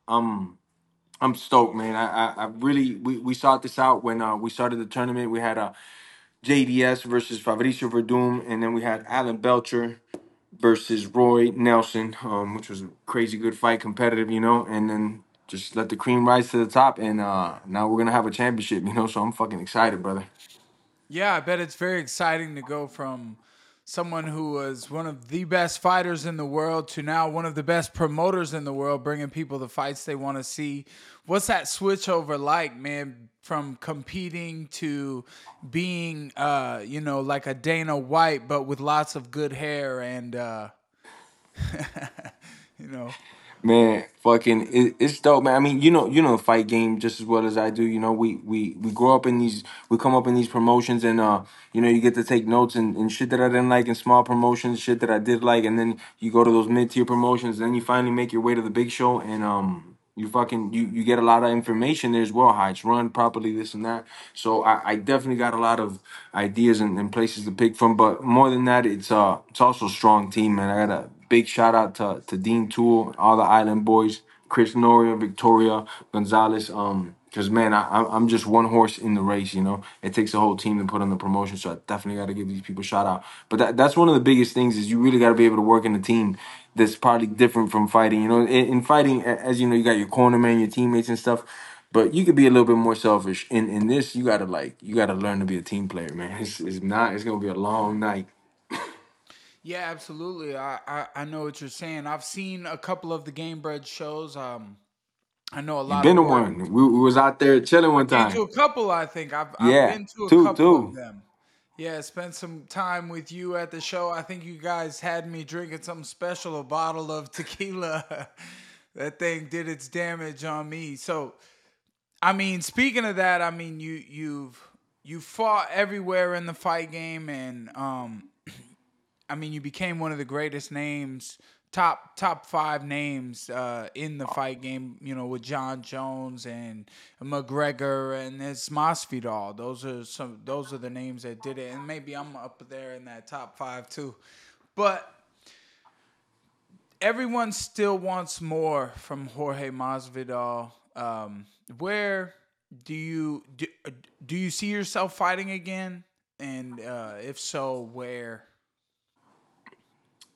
I'm. I'm stoked, man. I, I, I really we, we sought this out when uh, we started the tournament. We had a JDS versus Fabricio Werdum, and then we had Alan Belcher versus Roy Nelson, um, which was a crazy good fight, competitive, you know, and then just let the cream rise to the top, and uh, now we're gonna have a championship, you know. So I'm fucking excited, brother. Yeah, I bet it's very exciting to go from someone who was one of the best fighters in the world to now one of the best promoters in the world, bringing people the fights they want to see. What's that switch over like, man? From competing to being, uh, you know, like a Dana White, but with lots of good hair and, uh, you know. Man, fucking, it, it's dope, man. I mean, you know, you know fight game just as well as I do. You know, we we we grow up in these, we come up in these promotions, and uh, you know, you get to take notes and, and shit that I didn't like in small promotions, shit that I did like, and then you go to those mid tier promotions, and then you finally make your way to the big show, and um, you fucking you, you get a lot of information there as well how it's run properly this and that so i, I definitely got a lot of ideas and, and places to pick from but more than that it's uh it's also a strong team man i got a big shout out to, to Dean Toole all the island boys chris noria victoria gonzalez um because man, I, I'm just one horse in the race. You know, it takes a whole team to put on the promotion. So I definitely got to give these people a shout out. But that, that's one of the biggest things is you really got to be able to work in a team that's probably different from fighting. You know, in, in fighting, as you know, you got your corner man, your teammates and stuff. But you could be a little bit more selfish. In in this, you gotta like you gotta learn to be a team player, man. It's, it's not. It's gonna be a long night. Yeah, absolutely. I, I, I know what you're saying. I've seen a couple of the Gamebred shows. Um, I know a lot. You've been to one. We, we, was out there chilling one time. Been to a couple, I think. I've, yeah, I've been to a two, couple two. of them. Yeah, spent some time with you at the show. I think you guys had me drinking something special, a bottle of tequila. that thing did its damage on me. So, I mean, speaking of that, I mean, you you've you fought everywhere in the fight game, and um, I mean, you became one of the greatest names, top top five names uh, in the fight game. You know, with Jon Jones and McGregor and it's Masvidal. Those are some. Those are the names that did it, and maybe I'm up there in that top five too. But everyone still wants more from Jorge Masvidal. Um, where do you do, do you see yourself fighting again? And uh, if so, where?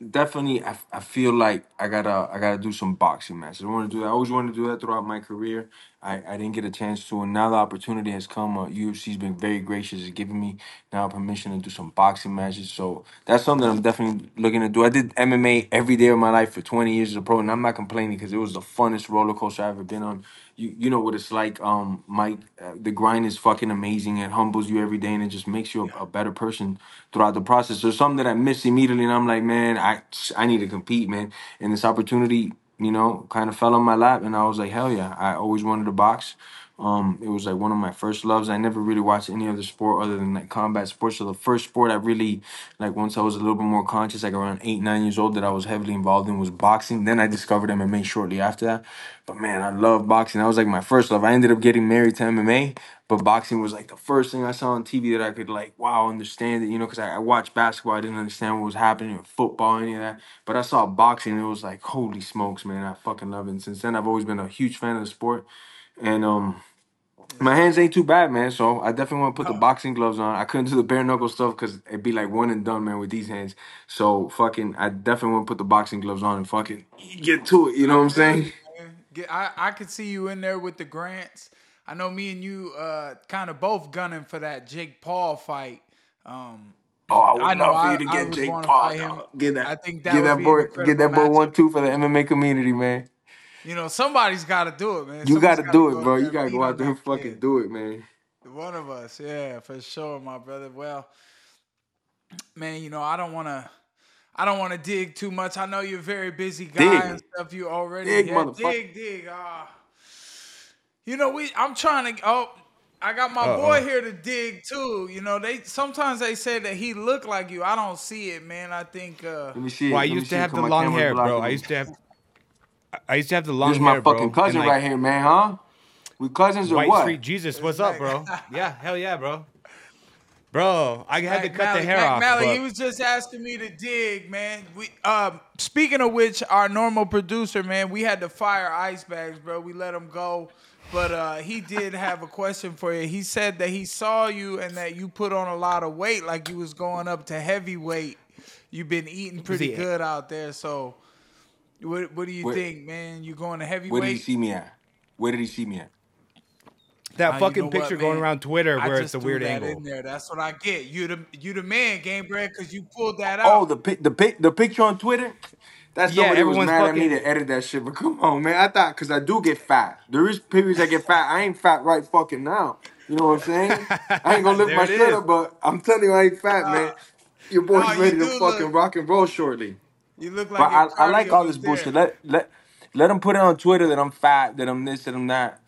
Definitely I, I feel like I gotta I gotta do some boxing matches. I want to do that. I always wanted to do that throughout my career. I, I didn't get a chance to, and now the opportunity has come. Uh, UFC's been very gracious, in giving me now permission to do some boxing matches. So that's something I'm definitely looking to do. I did MMA every day of my life for 20 years as a pro, and I'm not complaining because it was the funnest roller coaster I've ever been on. You you know what it's like, um, Mike. Uh, the grind is fucking amazing. It humbles you every day, and it just makes you a, a better person throughout the process. There's something that I miss immediately, and I'm like, man, I I need to compete, man. And this opportunity you know, kind of fell on my lap, and I was like, hell yeah! I always wanted to box. Um, it was like one of my first loves. I never really watched any other sport other than like combat sports. So the first sport I really like once I was a little bit more conscious, like around eight, nine years old, that I was heavily involved in was boxing. Then I discovered MMA shortly after that. But man, I love boxing. That was like my first love. I ended up getting married to MMA, but boxing was like the first thing I saw on TV that I could like, wow, understand it, you know, because I, I watched basketball, I didn't understand what was happening in football, any of that. But I saw boxing, and it was like, holy smokes, man, I fucking love it. And since then, I've always been a huge fan of the sport. And um, my hands ain't too bad, man. So I definitely want to put the boxing gloves on. I couldn't do the bare knuckle stuff because it'd be like one and done, man, with these hands. So fucking, I definitely want to put the boxing gloves on and fucking get to it. You know what I'm saying? Get, I I could see you in there with the Grants. I know me and you uh kind of both gunning for that Jake Paul fight. Um, Oh, I would I know, love for you to I- get would Jake Paul. fight him. dog. Get that. I think that get would that be an boy. incredible Get that boy matchup. one two for the MMA community, man. You know, somebody's got to do it, man. You got to gotta do go it, bro. You got to go out there and fucking kid. do it, man. One of us, yeah, for sure, my brother. Well, man, you know, I don't want to, I don't want to dig too much. I know you're a very busy guy Dig. and stuff. You already Dig, yeah, dig, dig. Ah, you know, we. I'm trying to. Oh, I got my boy here to dig too. You know, they sometimes they say that he look like you. I don't see it, man. I think. uh Let me see. Well, I used to have the long hair, bro. I used to have. I used to have the long This is hair, my bro. fucking cousin like, right here, man, huh? We cousins or White what? Street Jesus, what's up, bro? Yeah, hell yeah, bro. Bro, I had to cut Mally- the hair Mac off. Mally, but- he was just asking me to dig, man. We um speaking of which, our normal producer, man, we had to fire Ice Bagz, bro. We let him go. But uh, he did have a question for you. He said that he saw you and that you put on a lot of weight, like you was going up to heavyweight. You've been eating pretty good out there. So, what what do you Where- think, man? You going to heavyweight? Where did he see me at? Where did he see me at? that you fucking know what, picture going man? around Twitter I where just it's a threw weird that angle. in there. That's what I get. You the you the man, Gamebred, because you pulled that Oh, out. the pic, the pic, the picture on Twitter. That's Yeah, somebody was everyone's mad at me fucking- to edit that shit. But come on, man. I thought because I do get fat. There is periods I get fat. I ain't fat right fucking now. You know what I'm saying? I ain't gonna lift There my it shirt is. up, but I'm telling you, I ain't fat, man. Your boy's nah, you ready to do fucking look- rock and roll shortly. You look like But I, I like cardio all this bullshit. Let let let them put it on Twitter that I'm fat, that I'm this, that I'm that.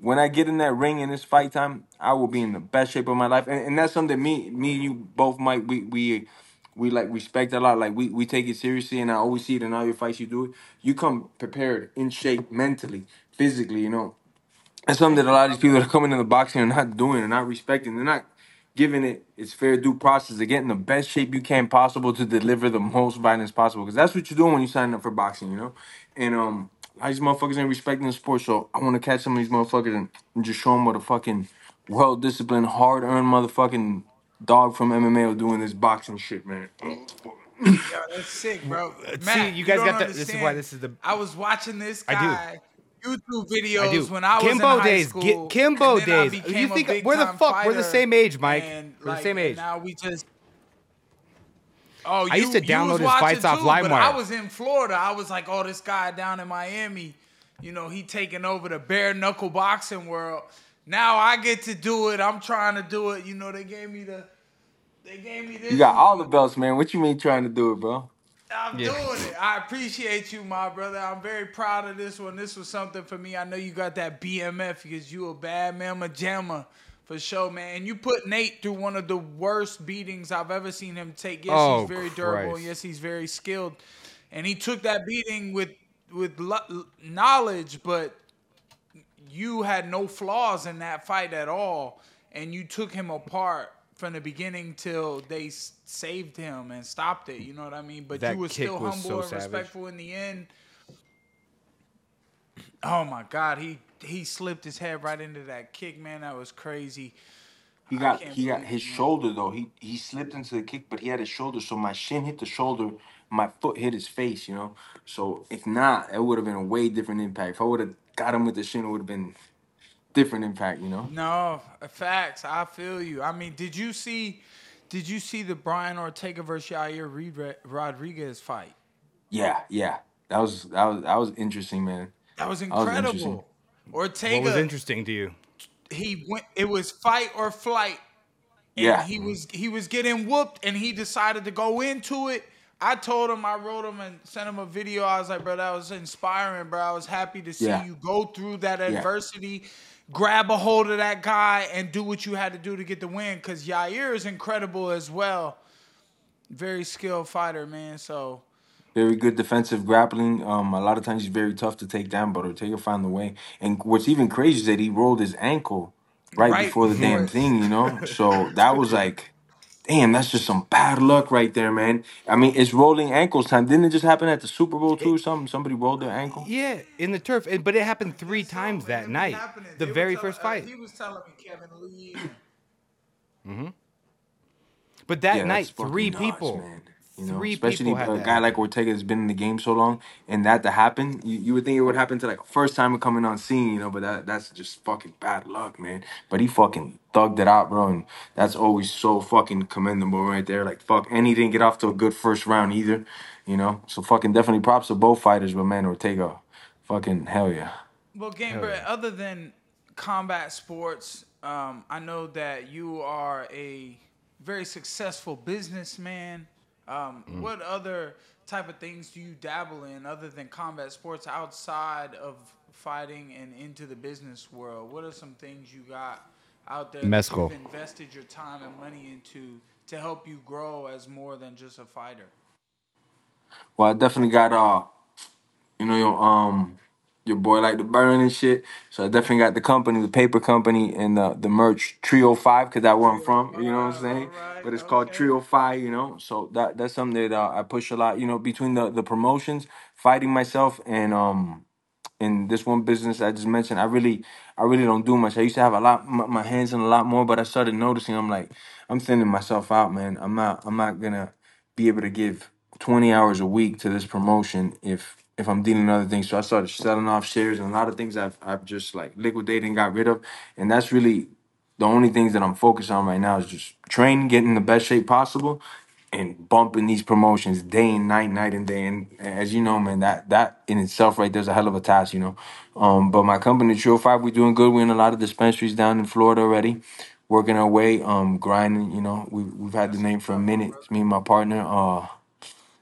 When I get in that ring in this fight time, I will be in the best shape of my life, and, and that's something me me and you both might we we we like respect a lot. Like we we take it seriously, and I always see it in all your fights you do it. You come prepared, in shape, mentally, physically. You know, that's something that a lot of these people that are coming in the boxing are not doing, and not respecting. They're not giving it its fair due process to get in the best shape you can possible to deliver the most violence possible. Because that's what you're doing when you sign up for boxing, you know. And um, a lot these motherfuckers ain't respecting the sport. So I want to catch some of these motherfuckers and, and just show them what a fucking well disciplined, hard earned motherfucking dog from MMA will do in this boxing shit, man. Yo, that's sick, bro. see, you guys don't got the- this is why understand. this is the- I was watching this I do. guy YouTube videos I do. when I was Kimbo in high school. Ki- Kimbo and then I days. became You a think- big we're the time fuck- we're the fighter, same age, Mike. and, We're the same age. Now we just. Oh, I used to download his fights off too, but LimeWire. I was in Florida. I was like, oh, this guy down in Miami, you know, he taking over the bare knuckle boxing world. Now I get to do it. I'm trying to do it. You know, they gave me the. They gave me this. You got all the belts, man. What you mean trying to do it, bro? I'm Yeah. doing it. I appreciate you, my brother. I'm very proud of this one. This was something for me. I know you got that BMF because you a bad mamma jamma For sure, man. And you put Nate through one of the worst beatings I've ever seen him take. Yes, Oh, he's very durable. Yes, he's very skilled. And he took that beating with with lo- knowledge, but you had no flaws in that fight at all, and you took him apart from the beginning till they s- saved him and stopped it. You know what I mean? But That you were still was humble so and savage. respectful in the end. Oh my God, he he slipped his head right into that kick, man. That was crazy. He got he got his it, shoulder though. He he slipped into the kick, but he had his shoulder. So my shin hit the shoulder, my foot hit his face. You know. So if not, it would have been a way different impact. If I would have got him with the shin, it would have been different impact. You know. No, facts. I feel you. I mean, did you see? Did you see the Brian Ortega versus Yair Reed- Rodriguez fight? Yeah, yeah. That was that was that was interesting, man. That was was interesting. incredible. Ortega, What was interesting to you? he went. It was fight or flight. And Yeah. he was he was getting whooped, and he decided to go into it. I told him, I wrote him and sent him a video. I was like, bro, that was inspiring, bro. I was happy to see Yeah. you go through that Yeah. Grab a hold of that guy, and do what you had to do to get the win. Because Yair is incredible as well. Very skilled fighter, man. So Very good defensive grappling. Um, a lot of times he's very tough to take down, but Ortega found the way. And what's even crazy is that he rolled his ankle right, Right before the damn thing, you know. So that was like, damn, that's just some bad luck right there, man. I mean, it's rolling ankles time. Didn't it just happen at the Super Bowl too? or Something somebody rolled their ankle. Yeah, in the turf, and- but it happened three So, times it that been night, happening. the They were very tell- first uh, fight. he was telling me Kevin Lee. Mhm. But that Yeah, night, that's fucking three nuts, people, man. You know, three especially people had a that. guy like Ortega that's been in the game so long, and that to happen, you, you would think it would happen to like first time coming on scene, you know. But that that's just fucking bad luck, man. But he fucking thugged it out, bro, and that's always so fucking commendable right there. Like fuck, and he didn't get off to a good first round either, you know. So fucking definitely props to both fighters, but man, Ortega, fucking hell yeah. Well, Gamebred, other than combat sports, um, I know that you are a very successful businessman. Um, Mm. What other type of things do you dabble in other than combat sports outside of fighting and into the business world? What are some things you got out there Mezcal. that you've invested your time and money into to help you grow as more than just a fighter? Well, I definitely got uh, you know um, your boy like to burn and shit. So I definitely got the company, the paper company, and the the merch Trio Five, cause that's where I'm from. You know what I'm saying? But it's called. Trio Five. You know, so that that's something that uh, I push a lot. You know, between the the promotions, fighting myself, and um, in this one business I just mentioned, I really, I really don't do much. I used to have a lot, my, my hands in a lot more, but I started noticing I'm like, I'm thinning myself out, man. I'm not, I'm not gonna be able to give 20 hours a week to this promotion if if I'm dealing in other things. So I started selling off shares and a lot of things I've I've just like liquidated and got rid of, and that's really the only things that I'm focused on right now is just training, getting in the best shape possible, and bumping these promotions day and night, night and day. And as you know, man, that that in itself right there's a hell of a task, you know. Um, but my company, True Five, we're doing good. We're in a lot of dispensaries down in Florida already, working our way, um, grinding. You know, we we've had the name for a minute. Me and my partner. Uh,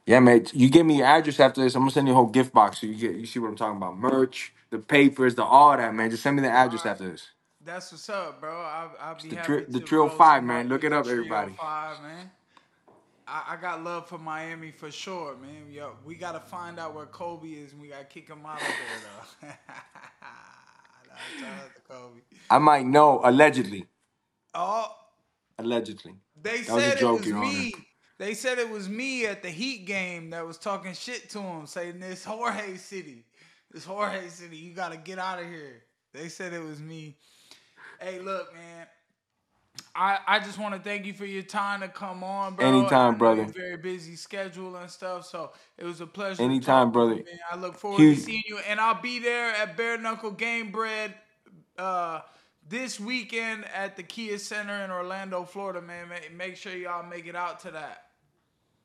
yeah, man. You give me your address after this. I'm gonna send you a whole gift box so you get you see what I'm talking about. Merch, the papers, the all that, man. Just send me the address after this. That's what's up, bro. I'll, I'll be the happy tri- to. the Trio. Oh five, Somebody man. Look it the up, Trio everybody. Oh five, man. I, I got love for Miami for sure, man. Yo, we gotta find out where Kobe is, and we gotta kick him out of there, though. Nah, shout out to Kobe. I might know allegedly. Oh, Allegedly. they That was a said it joke, was Your Honor. me. They said it was me at the Heat game that was talking shit to him, saying this Jorge City, this Jorge City, you gotta get out of here. They said it was me. Hey, look, man. I, I just want to thank you for your time to come on, bro. Anytime, brother. Very busy schedule and stuff, so it was a pleasure. Anytime, you, brother. man. I look forward Huge- to seeing you, and I'll be there at Bare Knuckle Gamebred uh, this weekend at the Kia Center in Orlando, Florida, man. Make sure y'all make it out to that.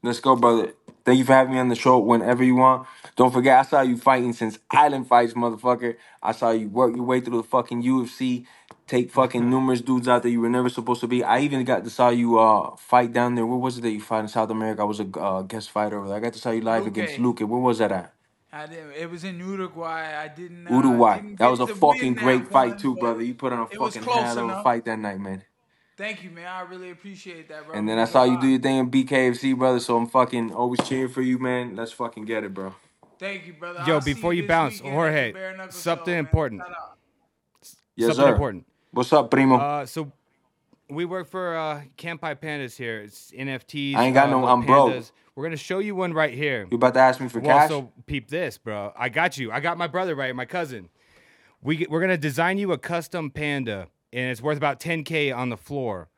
Let's go, brother. Thank you for having me on the show whenever you want. Don't forget, I saw you fighting since Island Fights, motherfucker. I saw you work your way through the fucking UFC, take fucking numerous dudes out that you were never supposed to be. I even got to saw you uh fight down there. Where was it that you fought in South America? I was a uh, guest fighter over there. I got to saw you live Luque. against Luque. Where was that at? I didn't. It was in Uruguay. I didn't. Uh, Uruguay. didn't That was a fucking great fight too, brother. You put on a fucking hell of a fight that night, man. Thank you, man. I really appreciate that, bro. And then I saw you do your thing in BKFC, brother. So I'm fucking always cheering for you, man. Let's fucking get it, bro. Thank you, brother. Yo, I'll before you this bounce, weekend at Jorge, the Bare Knuckle something Show, important. Yes, Something sir. important. What's up, primo? Uh, so we work for uh, Kanpai Pandas here. It's NFTs. I ain't got uh, no- little I'm broke. We're gonna show you one right here. you about to ask me for Well, cash? so peep this, bro. I got you. I got my brother right, my cousin. We we're gonna design you a custom panda, and it's worth about 10k on the floor.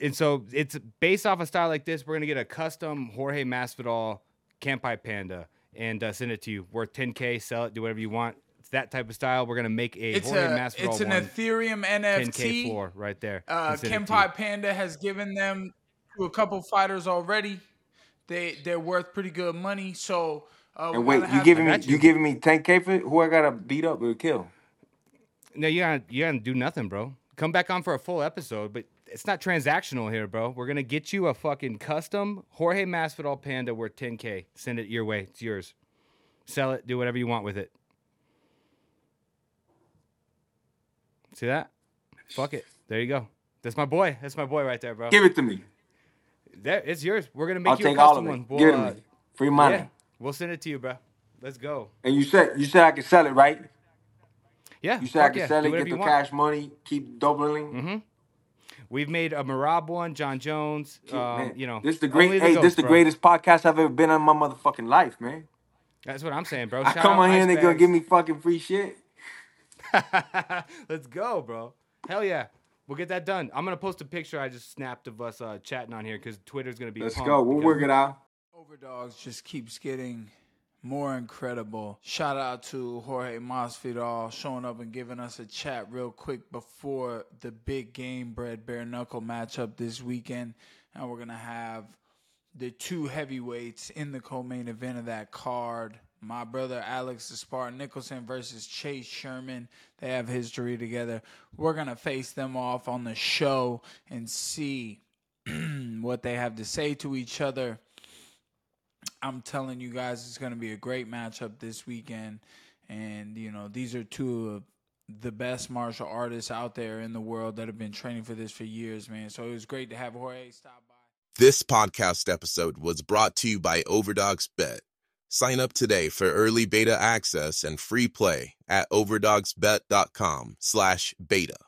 And so it's based off a style like this. We're gonna get a custom Jorge Masvidal Kanpai Panda and uh, send it to you. Worth 10k. Sell it. Do whatever you want. It's that type of style. We're gonna make a It's Jorge a Masvidal it's an one. Ethereum 10k NFT. floor right there. Uh, and send it to you. Kanpai Panda has given them to a couple fighters already. They they're worth pretty good money. So uh, and wait, you have giving me you. you. giving me 10k for who I gotta beat up or kill? No, you gotta you gotta do nothing, bro. Come back on for a full episode, but it's not transactional here, bro. We're gonna get you a fucking custom Jorge Masvidal panda worth 10k. Send it your way. It's yours. Sell it. Do whatever you want with it. See that? Fuck it. There you go. That's my boy. That's my boy right there, bro. Give it to me. There, it's yours. We're gonna make I'll you a take all custom of it. one. We'll, Give it to uh, me. Free money. yeah, we'll send it to you, bro. Let's go. And you said you said I can sell it, right? Yeah. You said I fuck can yeah. sell it, get the want. cash money, keep doubling. Mm-hmm. We've made a Merab one, Jon Jones. Shit, Um, man. you know, this is the only great. Hey, goats, this is the bro. greatest podcast I've ever been on in my motherfucking life, man. That's what I'm saying, bro. I come out on here and they Ice gonna give me fucking free shit. Let's go, bro. Hell yeah. We'll get that done. I'm gonna post a picture I just snapped of us uh, chatting on here because Twitter's gonna be. Let's go. We'll because- work it out. Overdogs just keeps getting more incredible. Shout out to Jorge Masvidal showing up and giving us a chat real quick before the big Gamebred bare knuckle matchup this weekend, and we're gonna have the two heavyweights in the co-main event of that card. My brother Alex Spartan Nicholson versus Chase Sherman. They have history together. We're gonna face them off on the show and see what they have to say to each other. I'm telling you guys, it's going to be a great matchup this weekend. And, you know, these are two of the best martial artists out there in the world that have been training for this for years, man. So it was great to have Jorge stop by. This podcast episode was brought to you by Overdogs Bet. Sign up today for early beta access and free play at overdogsbet.com slash beta.